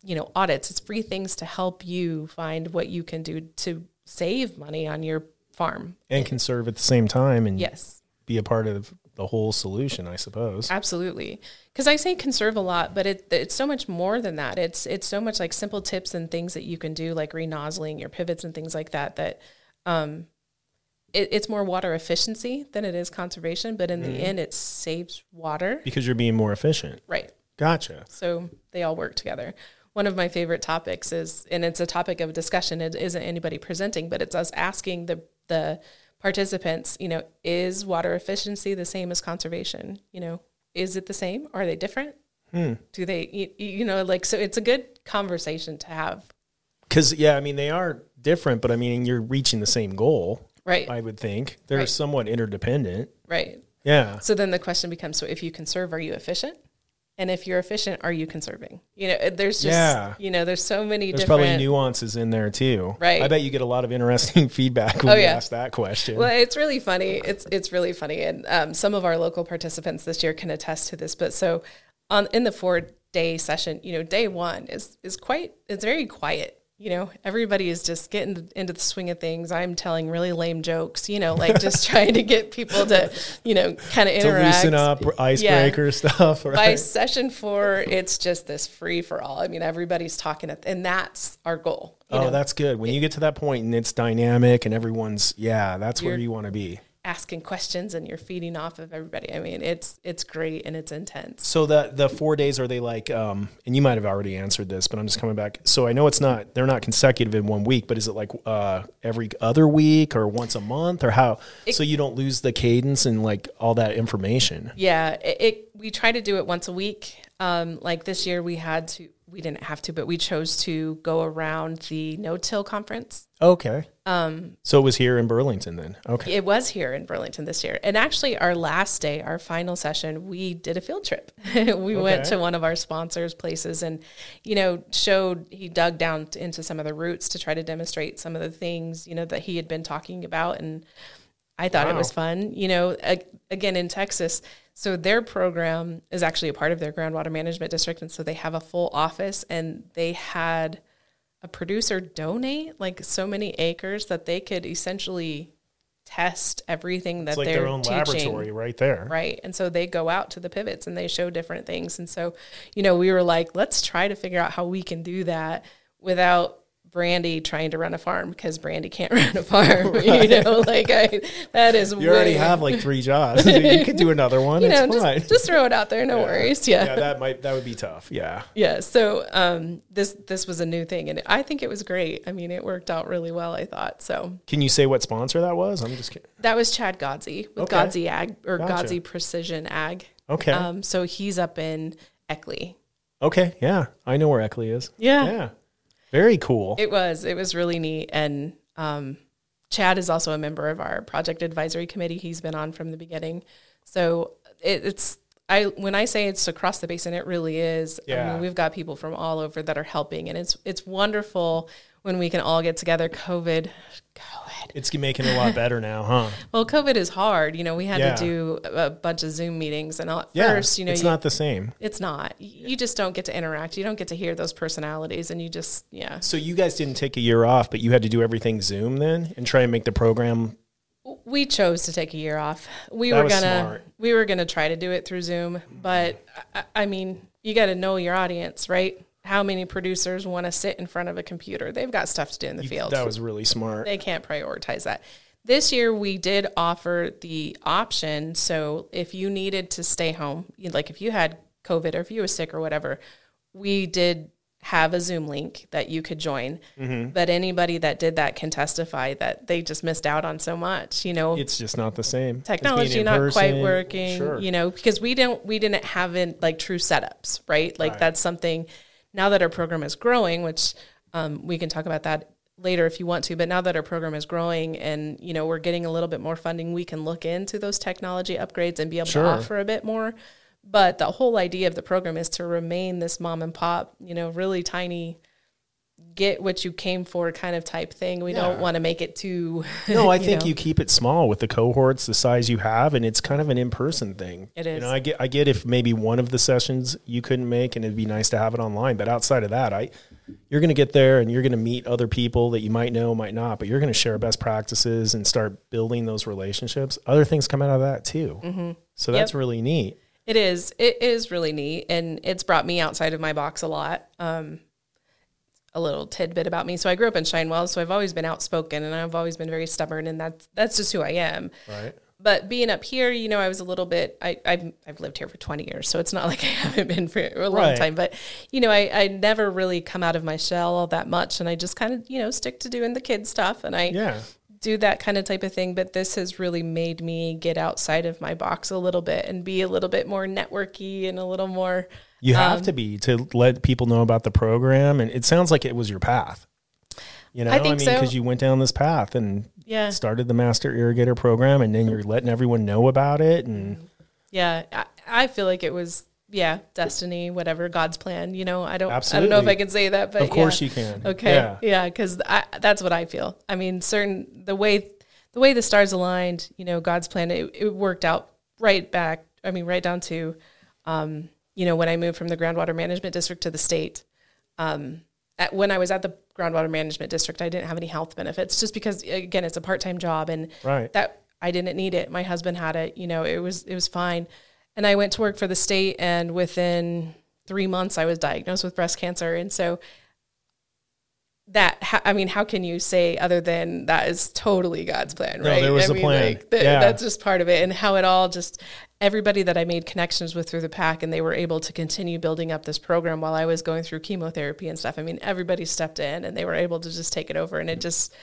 S2: you know, audits. It's free things to help you find what you can do to save money on your farm
S1: and conserve at the same time. And
S2: yes,
S1: be a part of the whole solution, I suppose.
S2: Absolutely. Because I say conserve a lot, but it, it's so much more than that. It's it's so much like simple tips and things that you can do, like renozzling your pivots and things like that. That um, it, it's more water efficiency than it is conservation, but in mm. the mm-hmm. end, it saves water
S1: because you're being more efficient.
S2: Right.
S1: Gotcha.
S2: So they all work together. One of my favorite topics is, and it's a topic of discussion. It isn't anybody presenting, but it's us asking the the participants, you know, is water efficiency the same as conservation? You know, is it the same? Are they different? Hmm. Do they, you, you know, like, so it's a good conversation to have.
S1: Cause yeah, I mean, they are different, but I mean, you're reaching the same goal.
S2: Right.
S1: I would think they're right. somewhat interdependent.
S2: Right.
S1: Yeah.
S2: So then the question becomes, so if you conserve, are you efficient? and if you're efficient are you conserving you know there's just yeah. you know there's so many
S1: there's probably nuances in there too
S2: right
S1: i bet you get a lot of interesting feedback when oh, you yeah. ask that question
S2: well it's really funny it's it's really funny and um, some of our local participants this year can attest to this but so on in the four day session you know day one is is quite it's very quiet you know, everybody is just getting into the swing of things. I'm telling really lame jokes, you know, like just trying to get people to, you know, kind of interact.
S1: To loosen up, icebreaker yeah. stuff. Right?
S2: By session four, it's just this free for all. I mean, everybody's talking, at, and that's our goal.
S1: oh, know? that's good. When it, you get to that point and it's dynamic and everyone's, yeah, that's where you want to be
S2: asking questions and you're feeding off of everybody. I mean, it's it's great and it's intense.
S1: So the the four days are they like? Um, and you might have already answered this, but I'm just coming back. So I know it's not they're not consecutive in one week, but is it like uh, every other week or once a month or how? It, so you don't lose the cadence and like all that information.
S2: Yeah, it, it we try to do it once a week. Um, like this year, we had to we didn't have to, but we chose to go around the No Till conference.
S1: Okay. Um, so it was here in Burlington then. Okay.
S2: It was here in Burlington this year. And actually, our last day, our final session, we did a field trip. we okay. went to one of our sponsors' places and, you know, showed, he dug down into some of the roots to try to demonstrate some of the things, you know, that he had been talking about. And I thought wow. it was fun. You know, again, in Texas, so their program is actually a part of their groundwater management district, and so they have a full office, and they had a producer donate like so many acres that they could essentially test everything that
S1: it's like
S2: they're
S1: their own
S2: teaching.
S1: laboratory right there.
S2: Right. And so they go out to the pivots and they show different things. And so, you know, we were like, let's try to figure out how we can do that without Brandy trying to run a farm because Brandy can't run a farm. Right. You know, like I, that is.
S1: You way, already have like three jobs. you could do another one. You know,
S2: just. Just throw it out there. No
S1: yeah.
S2: worries. Yeah.
S1: Yeah, that might that would be tough. Yeah.
S2: Yeah. So um, this this was a new thing, and I think it was great. I mean, it worked out really well. I thought so.
S1: Can you say what sponsor that was? I'm just kidding.
S2: That was Chad Godsey with okay. Godsey Ag or gotcha. Godsey Precision Ag.
S1: Okay.
S2: Um, so he's up in Eckley.
S1: Okay. Yeah, I know where Eckley is.
S2: Yeah.
S1: Yeah. Very cool.
S2: It was. It was really neat. And um, Chad is also a member of our project advisory committee. He's been on from the beginning. So it, it's I when I say it's across the basin, it really is. I
S1: Yeah.
S2: mean, we've got people from all over that are helping, and it's it's wonderful when we can all get together. COVID, COVID.
S1: It's making it a lot better now, huh?
S2: Well, COVID is hard. You know, we had
S1: Yeah.
S2: to do a bunch of Zoom meetings, and at
S1: Yeah,
S2: first, you know,
S1: it's
S2: you,
S1: not the same.
S2: it's not. You just don't get to interact. You don't get to hear those personalities, and you just yeah.
S1: So you guys didn't take a year off, but you had to do everything Zoom then and try and make the program.
S2: we chose to take a year off. We
S1: That
S2: were gonna
S1: smart.
S2: we were gonna try to do it through Zoom, but I, I mean, you got to know your audience, right? How many producers want to sit in front of a computer? They've got stuff to do in the field.
S1: That was really smart.
S2: they can't prioritize that. This year, we did offer the option. So if you needed to stay home, like if you had COVID or if you were sick or whatever, we did have a Zoom link that you could join.
S1: Mm-hmm.
S2: But anybody that did that can testify that they just missed out on so much. You know,
S1: It's just not the same.
S2: Technology not quite working
S1: Sure.
S2: you know because we don't we didn't have in like true setups right like
S1: Right.
S2: that's something now that our program is growing which um, we can talk about that later if you want to but now that our program is growing and you know we're getting a little bit more funding we can look into those technology upgrades and be able
S1: Sure.
S2: to offer a bit more but the whole idea of the program is to remain this mom and pop you know really tiny get what you came for kind of type thing we don't want to make it too
S1: No, I
S2: you
S1: think
S2: know.
S1: you keep it small with the cohorts, the size you have, and it's kind of an in-person thing.
S2: It
S1: You know, I get, I get if maybe one of the sessions you couldn't make, and it'd be nice to have it online. But outside of that, I, you're going to get there and you're going to meet other people that you might know, might not, but you're going to share best practices and start building those relationships. Other things come out of that too. So that's
S2: Yep.
S1: really neat.
S2: It is. It is really neat, and it's brought me outside of my box a lot. Um, a little tidbit about me. So I grew up in Shinewell, so I've always been outspoken, and I've always been very stubborn, and that's that's just who I am.
S1: Right.
S2: But being up here, you know, I was a little bit. I I've, I've lived here for twenty years, so it's not like I haven't been for a long
S1: Right.
S2: time. But you know, I I never really come out of my shell all that much, and I just kind of you know stick to doing the kid stuff, and I
S1: Yeah.
S2: Do that kind of type of thing, but this has really made me get outside of my box a little bit and be a little bit more networky and a little more.
S1: You have
S2: Um,
S1: to be to let people know about the program, and it sounds like it was your path. You know,
S2: I think
S1: mean,
S2: so.
S1: because you went down this path and
S2: Yeah.
S1: started the master irrigator program, and then you're letting everyone know about it, and
S2: Yeah. I, I feel like it was, yeah, destiny, whatever, God's plan. You know, I don't, Absolutely. I don't know if I can say that, but
S1: of course
S2: yeah.
S1: you can.
S2: Okay.
S1: Yeah.
S2: Yeah. Cause I, that's what I feel. I mean, certain, the way, the way the stars aligned, you know, God's plan, it, it worked out right back. I mean, right down to, um, you know, when I moved from the groundwater management district to the state, um, at, when I was at the groundwater management district, I didn't have any health benefits just because again, it's a part-time job and
S1: Right.
S2: that I didn't need it. My husband had it, you know, it was, it was fine. And I went to work for the state and within three months I was diagnosed with breast cancer. And so that I mean, how can you say other than that is totally God's plan,
S1: No,
S2: right?
S1: there was
S2: I
S1: a
S2: mean,
S1: plan.
S2: Like, th-
S1: Yeah.
S2: That's just part of it. And how it all just, everybody that I made connections with through the PAC and they were able to continue building up this program while I was going through chemotherapy and stuff. I mean, everybody stepped in and they were able to just take it over. And it just,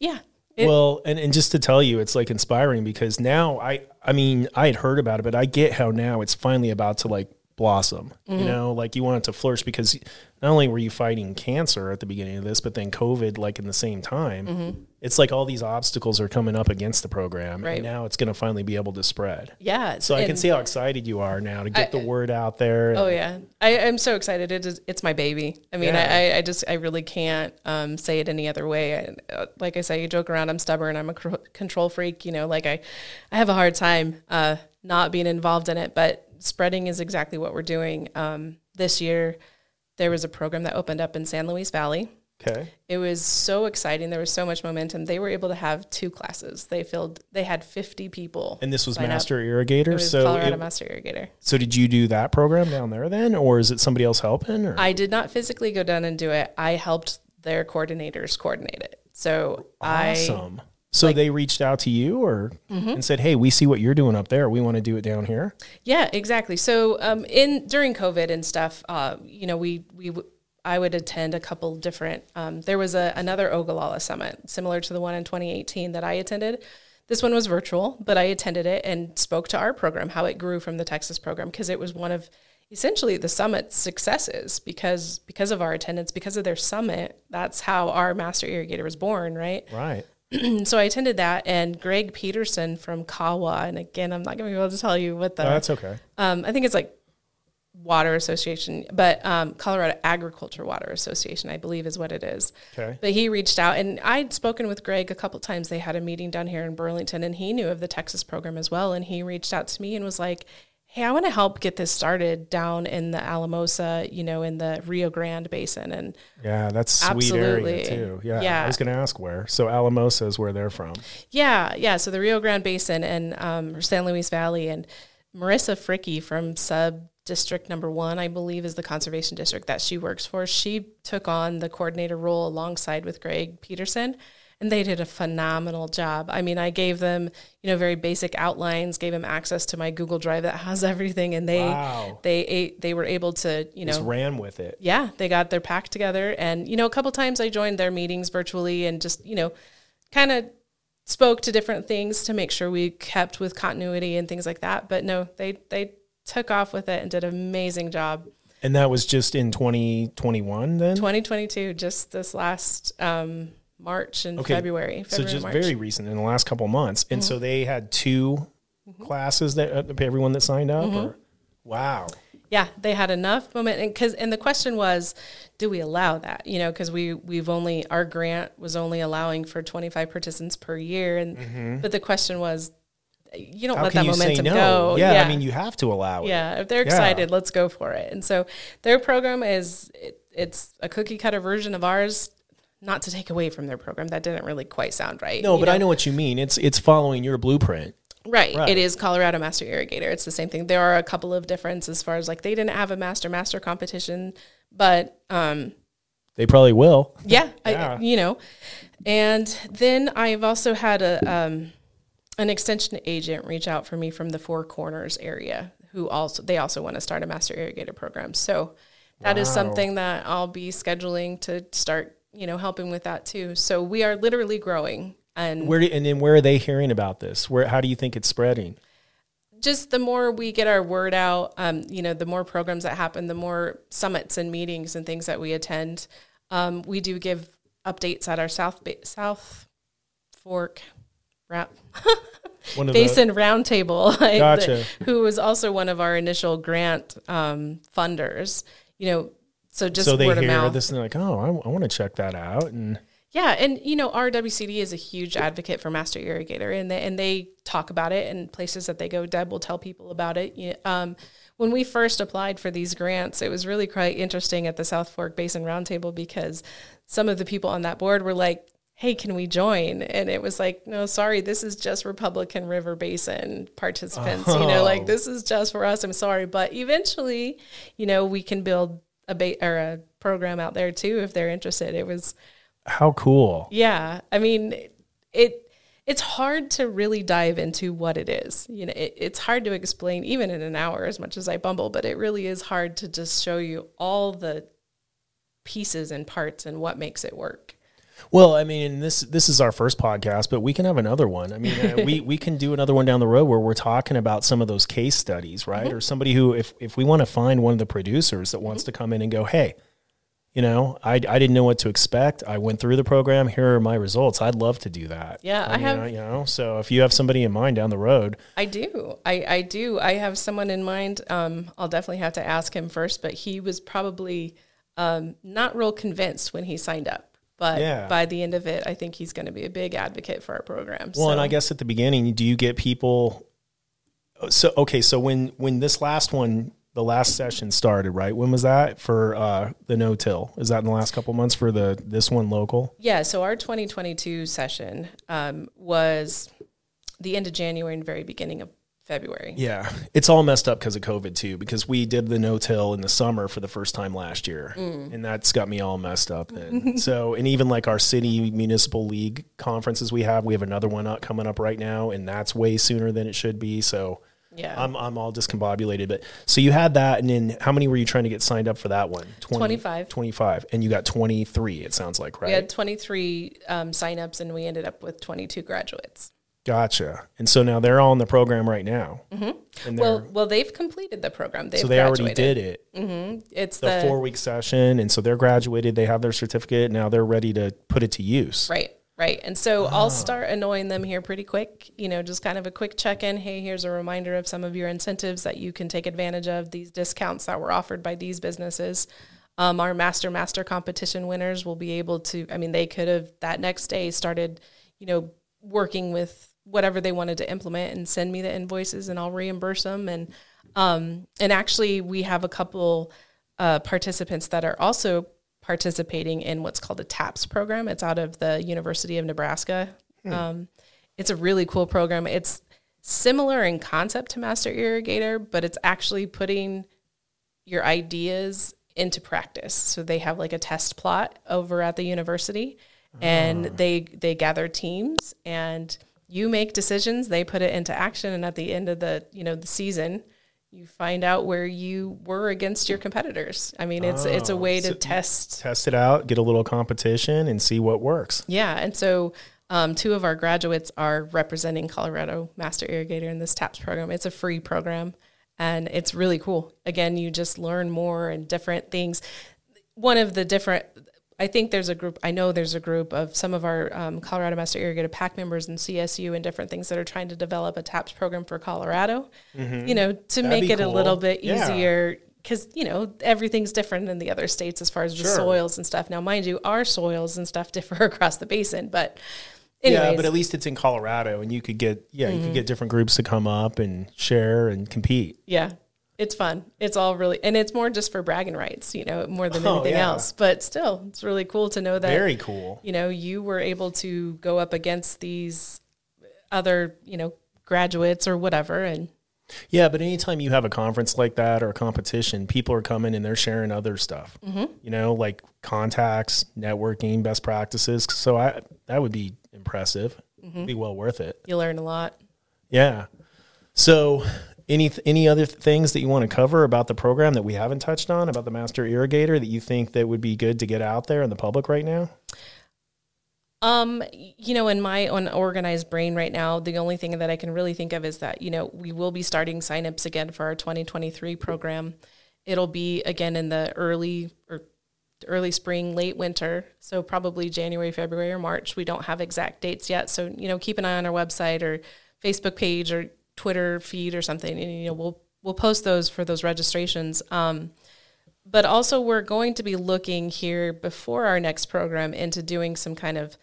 S2: yeah. It,
S1: well, and, and just to tell you, it's like inspiring because now I, I mean, I had heard about it, but I get how now it's finally about to like blossom.
S2: Mm-hmm.
S1: You know, like you want it to flourish because not only were you fighting cancer at the beginning of this, but then COVID, like in the same time, it's like all these obstacles are coming up against the program.
S2: Right.
S1: and now it's going to finally be able to spread.
S2: yeah.
S1: So I can see how excited you are now to get
S2: I-
S1: the word out there.
S2: Oh yeah, I, I'm so excited. It is, it's my baby. I mean,
S1: Yeah.
S2: I, I just, I really can't um, say it any other way. I, uh, like I say, you joke around. I'm stubborn. I'm a control freak. You know, like I, I have a hard time uh, not being involved in it. But spreading is exactly what we're doing. Um, this year, there was a program that opened up in San Luis Valley.
S1: Okay.
S2: It was so exciting. There was so much momentum. They were able to have two classes. They filled. They had 50 people.
S1: And this was
S2: sign up.
S1: Master Irrigator.
S2: Was
S1: so,
S2: Colorado
S1: it-
S2: Master Irrigator.
S1: so did you do that program down there then, or is it somebody else helping? Or?
S2: I did not physically go down and do it. I helped their coordinators coordinate it. So I
S1: Awesome. So they reached out to you or and said, "Hey, we see what you're doing up there. We want to do it down here."
S2: yeah, exactly. So um, in during COVID and stuff, uh, you know, we we I would attend a couple different. Um, there was a another Ogallala summit similar to the one in 2018 that I attended. This one was virtual, but I attended it and spoke to our program, how it grew from the Texas program, because it was one of essentially the summit's successes because because of our attendance, because of their summit. That's how our master irrigator was born, right?
S1: Right.
S2: so I attended that, and Greg Peterson from CAWA, and again, I'm not going to be able to tell you what the.
S1: That's okay.
S2: Um, I think it's like Water Association, but um, Colorado Agriculture Water Association, I believe, is what it is.
S1: Okay.
S2: But he reached out, and I'd spoken with Greg a couple times. They had a meeting down here in Burlington, and he knew of the Texas program as well. And he reached out to me and was like, "Hey, I want to help get this started down in the Alamosa, you know, in the Rio Grande Basin." And
S1: Yeah, that's sweet
S2: Absolutely.
S1: area too. Yeah,
S2: Yeah.
S1: I was going to ask where. So Alamosa is where they're from.
S2: Yeah, yeah. So the Rio Grande Basin and um, San Luis Valley and Marissa Fricky from Sub District Number One, I believe, is the conservation district that she works for. She took on the coordinator role alongside with Greg Peterson, and they did a phenomenal job. I mean, I gave them, you know, very basic outlines, gave them access to my Google Drive that has everything, and they
S1: Wow.
S2: they ate, they were able to, you know,
S1: Just ran with it.
S2: yeah, they got their PAC together. And, you know, a couple times I joined their meetings virtually and just, you know, kind of spoke to different things to make sure we kept with continuity and things like that. But no, they, they took off with it and did an amazing job.
S1: And that was just in 2021 then?
S2: 2022, just this last um, March and
S1: Okay,
S2: February.
S1: so just.
S2: Mm-hmm.
S1: very recent in the last couple months. And so they had 2 classes that uh, everyone that signed up
S2: Mm-hmm.
S1: or wow.
S2: yeah they had enough moment and because and the question was do we allow that you know because we we've only our grant was only allowing for 25 participants per year and but the question was you don't.
S1: How
S2: let that momentum
S1: no?
S2: go
S1: Yeah, I mean you have to allow it.
S2: yeah if they're excited let's go for it and so their program is it, it's a cookie cutter version of ours not to take away from their program that didn't really quite sound right
S1: No,
S2: you
S1: but I know what you mean. It's it's following your blueprint.
S2: Right.
S1: Right.
S2: It is Colorado Master Irrigator. It's the same thing. There are a couple of differences as far as like they didn't have a master master competition, but um
S1: They probably will.
S2: yeah,
S1: Yeah.
S2: I, you know. And then I've also had a um an extension agent reach out for me from the Four Corners area who also they also want to start a master irrigator program. So that is
S1: Wow.
S2: something that I'll be scheduling to start, you know, helping with that too. So we are literally growing and
S1: Where do, and then where are they hearing about this? Where how do you think it's spreading?
S2: just the more we get our word out, um, you know, the more programs that happen, the more summits and meetings and things that we attend. Um, we do give updates at our South ba- South Fork
S1: of the
S2: Basin Roundtable, like,
S1: Gotcha.
S2: who was also one of our initial grant um, funders. You know, so just
S1: so they
S2: word of
S1: hear
S2: mouth.
S1: this and they're like, oh, I, I want to check that out. And
S2: Yeah, and you know, RWCD is a huge advocate for Master Irrigator, and they, and they talk about it in places that they go. Deb will tell people about it. You- Um, when we first applied for these grants, it was really quite interesting at the South Fork Basin Roundtable because some of the people on that board were like, "Hey, can we join?" And it was like, "No, sorry, this is just Republican River Basin participants. You know,
S1: Oh.
S2: like this is just for us. I'm sorry, but eventually, you know, we can build a ba- or a program out there too if they're interested." It was.
S1: how cool.
S2: Yeah, I mean, it it's hard to really dive into what it is. You know, it, it's hard to explain even in an hour as much as I bumble, but it really is hard to just show you all the pieces and parts and what makes it work.
S1: Well, I mean, this this is our first podcast, but we can have another one. I mean, uh, we we can do another one down the road where we're talking about some of those case studies, right? Or somebody who, if if we want to find one of the producers that wants to come in and go, hey, you know, I, I didn't know what to expect. I went through the program. Here are my results. I'd love to do that.
S2: Yeah, I
S1: mean,
S2: have-
S1: You know, so if you have somebody in mind down the road,
S2: I do. I, I do. I have someone in mind. Um, I'll definitely have to ask him first, but he was probably um, not real convinced when he signed up. But
S1: Yeah.
S2: by the end of it, I think he's going to be a big advocate for our program.
S1: Well, and I guess at the beginning, do you get people? So okay, so when when this last one, the last session started, right? When was that for uh, the no till? Is that in the last couple months for the this one local?
S2: Yeah, so our 2022 session um, was the end of January and very beginning of February.
S1: Yeah, it's all messed up because of COVID too. Because we did the no till in the summer for the first time last year, and that's got me all messed up. Then so, and even like our city municipal league conferences we have, we have another one up coming up right now, and that's way sooner than it should be. So.
S2: Yeah.
S1: I'm I'm all discombobulated. But so you had that, and then how many were you trying to get signed up for that one? 20,
S2: 25.
S1: 25. And you got 23, it sounds like, right?
S2: we had 23 um, signups and we ended up with 22 graduates.
S1: Gotcha. And so now they're all in the program right now. Mm-hmm.
S2: Well, well, they've completed the program. They've
S1: so they already did it.
S2: It's
S1: The,
S2: the,
S1: four week session. And so they're graduated, they have their certificate. Now they're ready to put it to use.
S2: right. Right. And so I'll start annoying them here pretty quick, you know, just kind of a quick check in. Hey, here's a reminder of some of your incentives that you can take advantage of, these discounts that were offered by these businesses. Um, our master master competition winners will be able to, I mean, they could have that next day started, you know, working with whatever they wanted to implement and send me the invoices and I'll reimburse them. And, um, and actually we have a couple, uh, participants that are also participating in what's called a TAPS program. It's out of the University of Nebraska. Um, it's a really cool program. It's similar in concept to Master Irrigator, but it's actually putting your ideas into practice. So they have like a test plot over at the university and they they gather teams and you make decisions, they put it into action and at the end of the, you know, the season, you find out where you were against your competitors. I mean, it's it's a way to test
S1: Test it out, get a little competition, and see what works.
S2: Yeah, and so um, two of our graduates are representing Colorado Master Irrigator in this TAPS program. It's a free program, and it's really cool. Again, you just learn more and different things. One of the different, I think there's a group. I know there's a group of some of our um, Colorado Master Irrigator PAC members and CSU and different things that are trying to develop a TAPS program for Colorado. You know, to make
S1: be
S2: it a little bit
S1: Yeah.
S2: easier because you know everything's different in the other states as far as the
S1: Sure.
S2: soils and stuff. Now, mind you, our soils and stuff differ across the basin, but anyways,
S1: Yeah, but at least it's in Colorado, and you could get yeah, you could get different groups to come up and share and compete.
S2: yeah, it's fun. It's all really, and it's more just for bragging rights, you know, more than
S1: Oh,
S2: anything
S1: yeah.
S2: else. But still, it's really cool to know that
S1: Very cool.
S2: you know you were able to go up against these other you know graduates or whatever, and
S1: Yeah, but anytime you have a conference like that or a competition, people are coming and they're sharing other stuff.
S2: Mm-hmm.
S1: You know, like contacts, networking, best practices. So I that would be impressive.
S2: Mm-hmm.
S1: Be well worth it.
S2: you learn a lot.
S1: Yeah. So any any other th- things that you want to cover about the program that we haven't touched on about the master irrigator that you think that would be good to get out there in the public right now?
S2: Um, you know, in my unorganized brain right now, the only thing that I can really think of is that, you know, we will be starting signups again for our 2023 program. It'll be again in the early or early spring, late winter. So probably January, February, or March. We don't have exact dates yet. So, you know, keep an eye on our website or Facebook page or Twitter feed or something. And, you know, we'll, we'll post those for those registrations. Um, but also we're going to be looking here before our next program into doing some kind of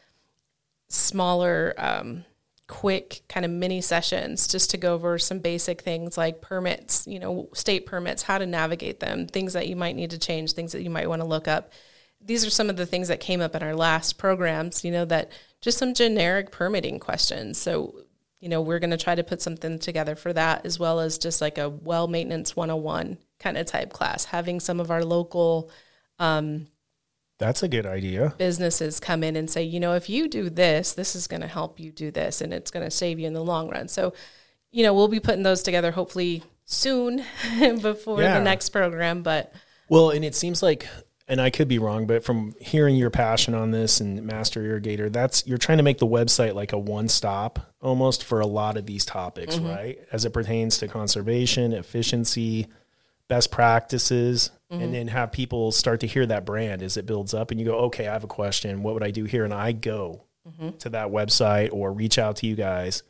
S2: smaller um, quick kind of mini sessions just to go over some basic things like permits you know state permits how to navigate them things that you might need to change things that you might want to look up these are some of the things that came up in our last programs you know that just some generic permitting questions so you know we're going to try to put something together for that as well as just like a well maintenance 101 kind of type class having some of our local Um,
S1: That's a good idea.
S2: businesses come in and say, you know, if you do this, this is going to help you do this and it's going to save you in the long run. So, you know, we'll be putting those together hopefully soon before
S1: Yeah.
S2: the next program. But
S1: Well, and it seems like, and I could be wrong, but from hearing your passion on this and Master Irrigator, that's you're trying to make the website like a one stop almost for a lot of these topics, mm-hmm. right? As it pertains to conservation, efficiency, best practices, and mm-hmm. then have people start to hear that brand as it builds up and you go, okay, I have a question. What would I do here? And I go mm-hmm. to that website or reach out to you guys.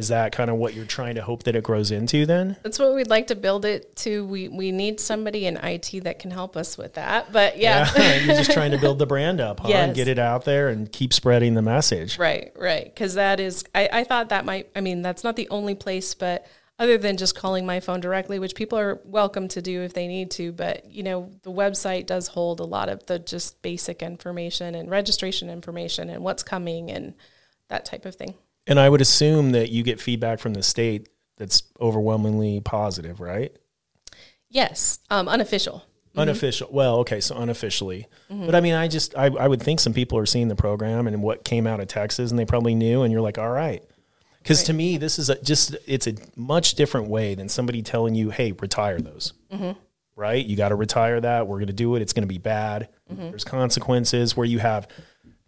S1: Is that kind of what you're trying to hope that it grows into then?
S2: that's what we'd like to build it to. We, we need somebody in IT that can help us with that. But yeah.
S1: You're just trying to build the brand up, huh? And get it out there and keep spreading the message.
S2: Right, right. Because that is, I, I thought that might, I mean, that's not the only place, but other than just calling my phone directly, which people are welcome to do if they need to, but, you know, the website does hold a lot of the just basic information and registration information and what's coming and that type of thing.
S1: And I would assume that you get feedback from the state that's overwhelmingly positive, right?
S2: Yes, um, unofficial. Mm-hmm.
S1: Unofficial. Well, okay, so unofficially. Mm-hmm. But I mean, I just, I, I would think some people are seeing the program and what came out of Texas and they probably knew, and you're like, all right. Because to me, this is a, just, it's a much different way than somebody telling you, hey, retire those. Mm-hmm. Right? You got to retire that. We're going to do it. It's going to be bad. There's consequences where you have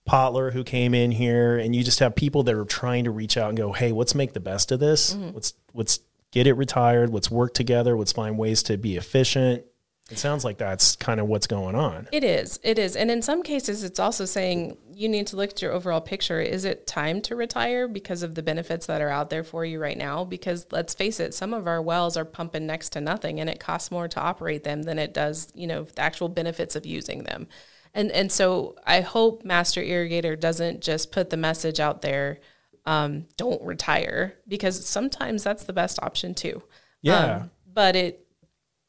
S1: Potler who came in here and you just have people that are trying to reach out and go, hey, let's make the best of this. Mm-hmm. Let's, let's get it retired. Let's work together. Let's find ways to be efficient It sounds like that's kind of what's going on.
S2: It is. It is. And in some cases, it's also saying you need to look at your overall picture. Is it time to retire because of the benefits that are out there for you right now? Because let's face it, some of our wells are pumping next to nothing and it costs more to operate them than it does, you know, the actual benefits of using them. And, and so I hope Master Irrigator doesn't just put the message out there, um, don't retire, because sometimes that's the best option too.
S1: Yeah.
S2: Um, but it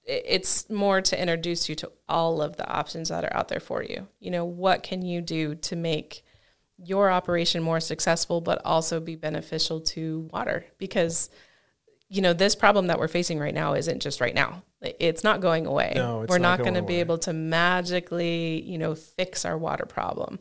S2: it's more to introduce you to all of the options that are out there for you. You know, what can you do to make your operation more successful, but also be beneficial to water? Because, you know, this problem that we're facing right now isn't just right now. It's not going away.
S1: No, it's
S2: we're
S1: not
S2: not, going to be able to magically, you know, fix our water problem.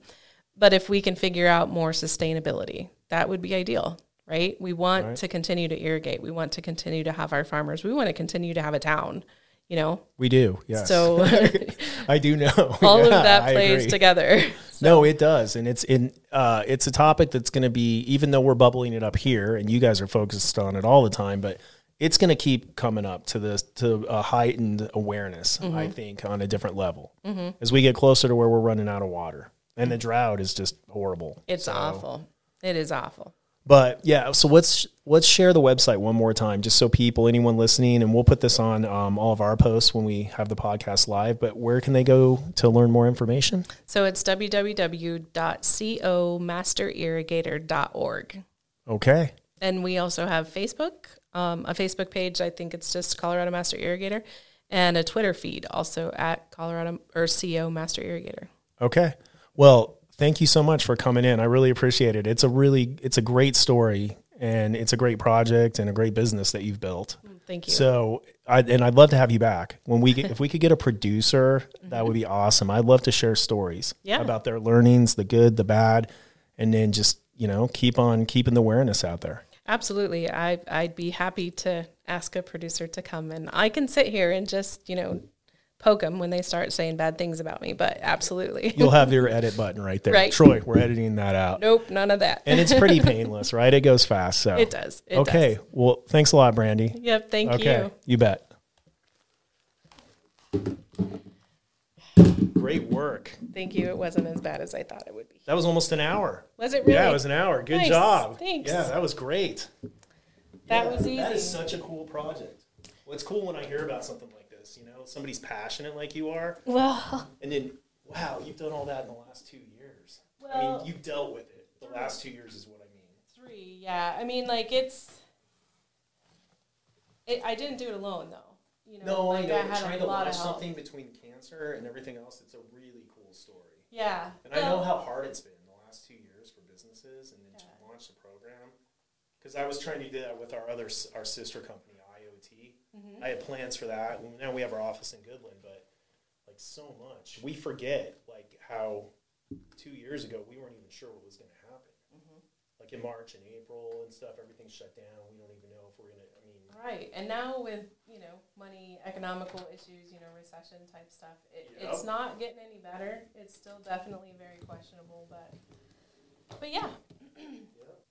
S2: But if we can figure out more sustainability, that would be ideal, right? We want
S1: Right.
S2: to continue to irrigate. We want to continue to have our farmers. We want to continue to have a town, you know?
S1: We do. Yes.
S2: So
S1: I do know.
S2: all
S1: Yeah,
S2: of that plays together.
S1: No, it does, and it's in. Uh, it's a topic that's going to be, even though we're bubbling it up here, and you guys are focused on it all the time, but it's going to keep coming up to this to a heightened awareness.
S2: Mm-hmm.
S1: I think on a different level as we get closer to where we're running out of water, and the drought is just horrible.
S2: It's
S1: So-
S2: awful. It is awful.
S1: But yeah, so let's let's share the website one more time, just so people, anyone listening, and we'll put this on um, all of our posts when we have the podcast live. But where can they go to learn more information?
S2: So it's www.comasterirrigator.org.
S1: Okay.
S2: And we also have Facebook, um, a Facebook page. I think it's just Colorado Master Irrigator, and a Twitter feed also at Colorado or CO Master Irrigator.
S1: Okay. Well, thank you so much for coming in. I really appreciate it. It's a really it's a great story and it's a great project and a great business that you've built.
S2: Thank you.
S1: So, I and I'd love to have you back. When we get, if we could get a producer, that would be awesome. I'd love to share stories
S2: Yeah.
S1: about their learnings, the good, the bad, and then just, you know, keep on keeping the awareness out there.
S2: Absolutely. I, I'd be happy to ask a producer to come and I can sit here and just, you know, poke them when they start saying bad things about me, but absolutely.
S1: You'll have your edit button right there.
S2: Right.
S1: Troy, we're editing that out.
S2: nope, none of that.
S1: And it's pretty painless, right? It goes fast. So
S2: it does. It
S1: okay.
S2: does.
S1: Well, thanks a lot, Brandy.
S2: Yep. Thank
S1: Okay,
S2: you.
S1: you bet. Great work.
S2: Thank you. It wasn't as bad as I thought it would be.
S1: That was almost an hour.
S2: Was it really?
S1: Yeah, it was an hour. Good
S2: Nice.
S1: job.
S2: Thanks.
S1: Yeah, that was great.
S2: That
S1: Yeah,
S2: was easy.
S1: That is such a cool project. Well, it's cool when I hear about something like this. You know, somebody's passionate like you are,
S2: well,
S1: and then wow, you've done all that in the last two years.
S2: Well, I
S1: mean, you've dealt with it. The last two years is what I mean.
S2: three. Yeah. I mean, like it's. It, I didn't do it alone though. You know,
S1: No,
S2: like
S1: I know.
S2: I had
S1: trying
S2: a
S1: to
S2: lot
S1: launch
S2: of help.
S1: something between and everything else, it's a really cool story.
S2: Yeah.
S1: And I know how hard it's been the last two years for businesses, and then to launch the program. Because I was trying to do that with our other our sister company, IoT.
S2: Mm-hmm.
S1: I had plans for that. Now we have our office in Goodland, but like so much, we forget like how two years ago we weren't even sure what was going to happen.
S2: Mm-hmm.
S1: Like in March and April and stuff, everything shut down. We don't even know if we're gonna. I mean,
S2: Right. And now with, you know, money, economical issues, you know, recession type stuff, it, it's not getting any better. It's still definitely very questionable, but but yeah.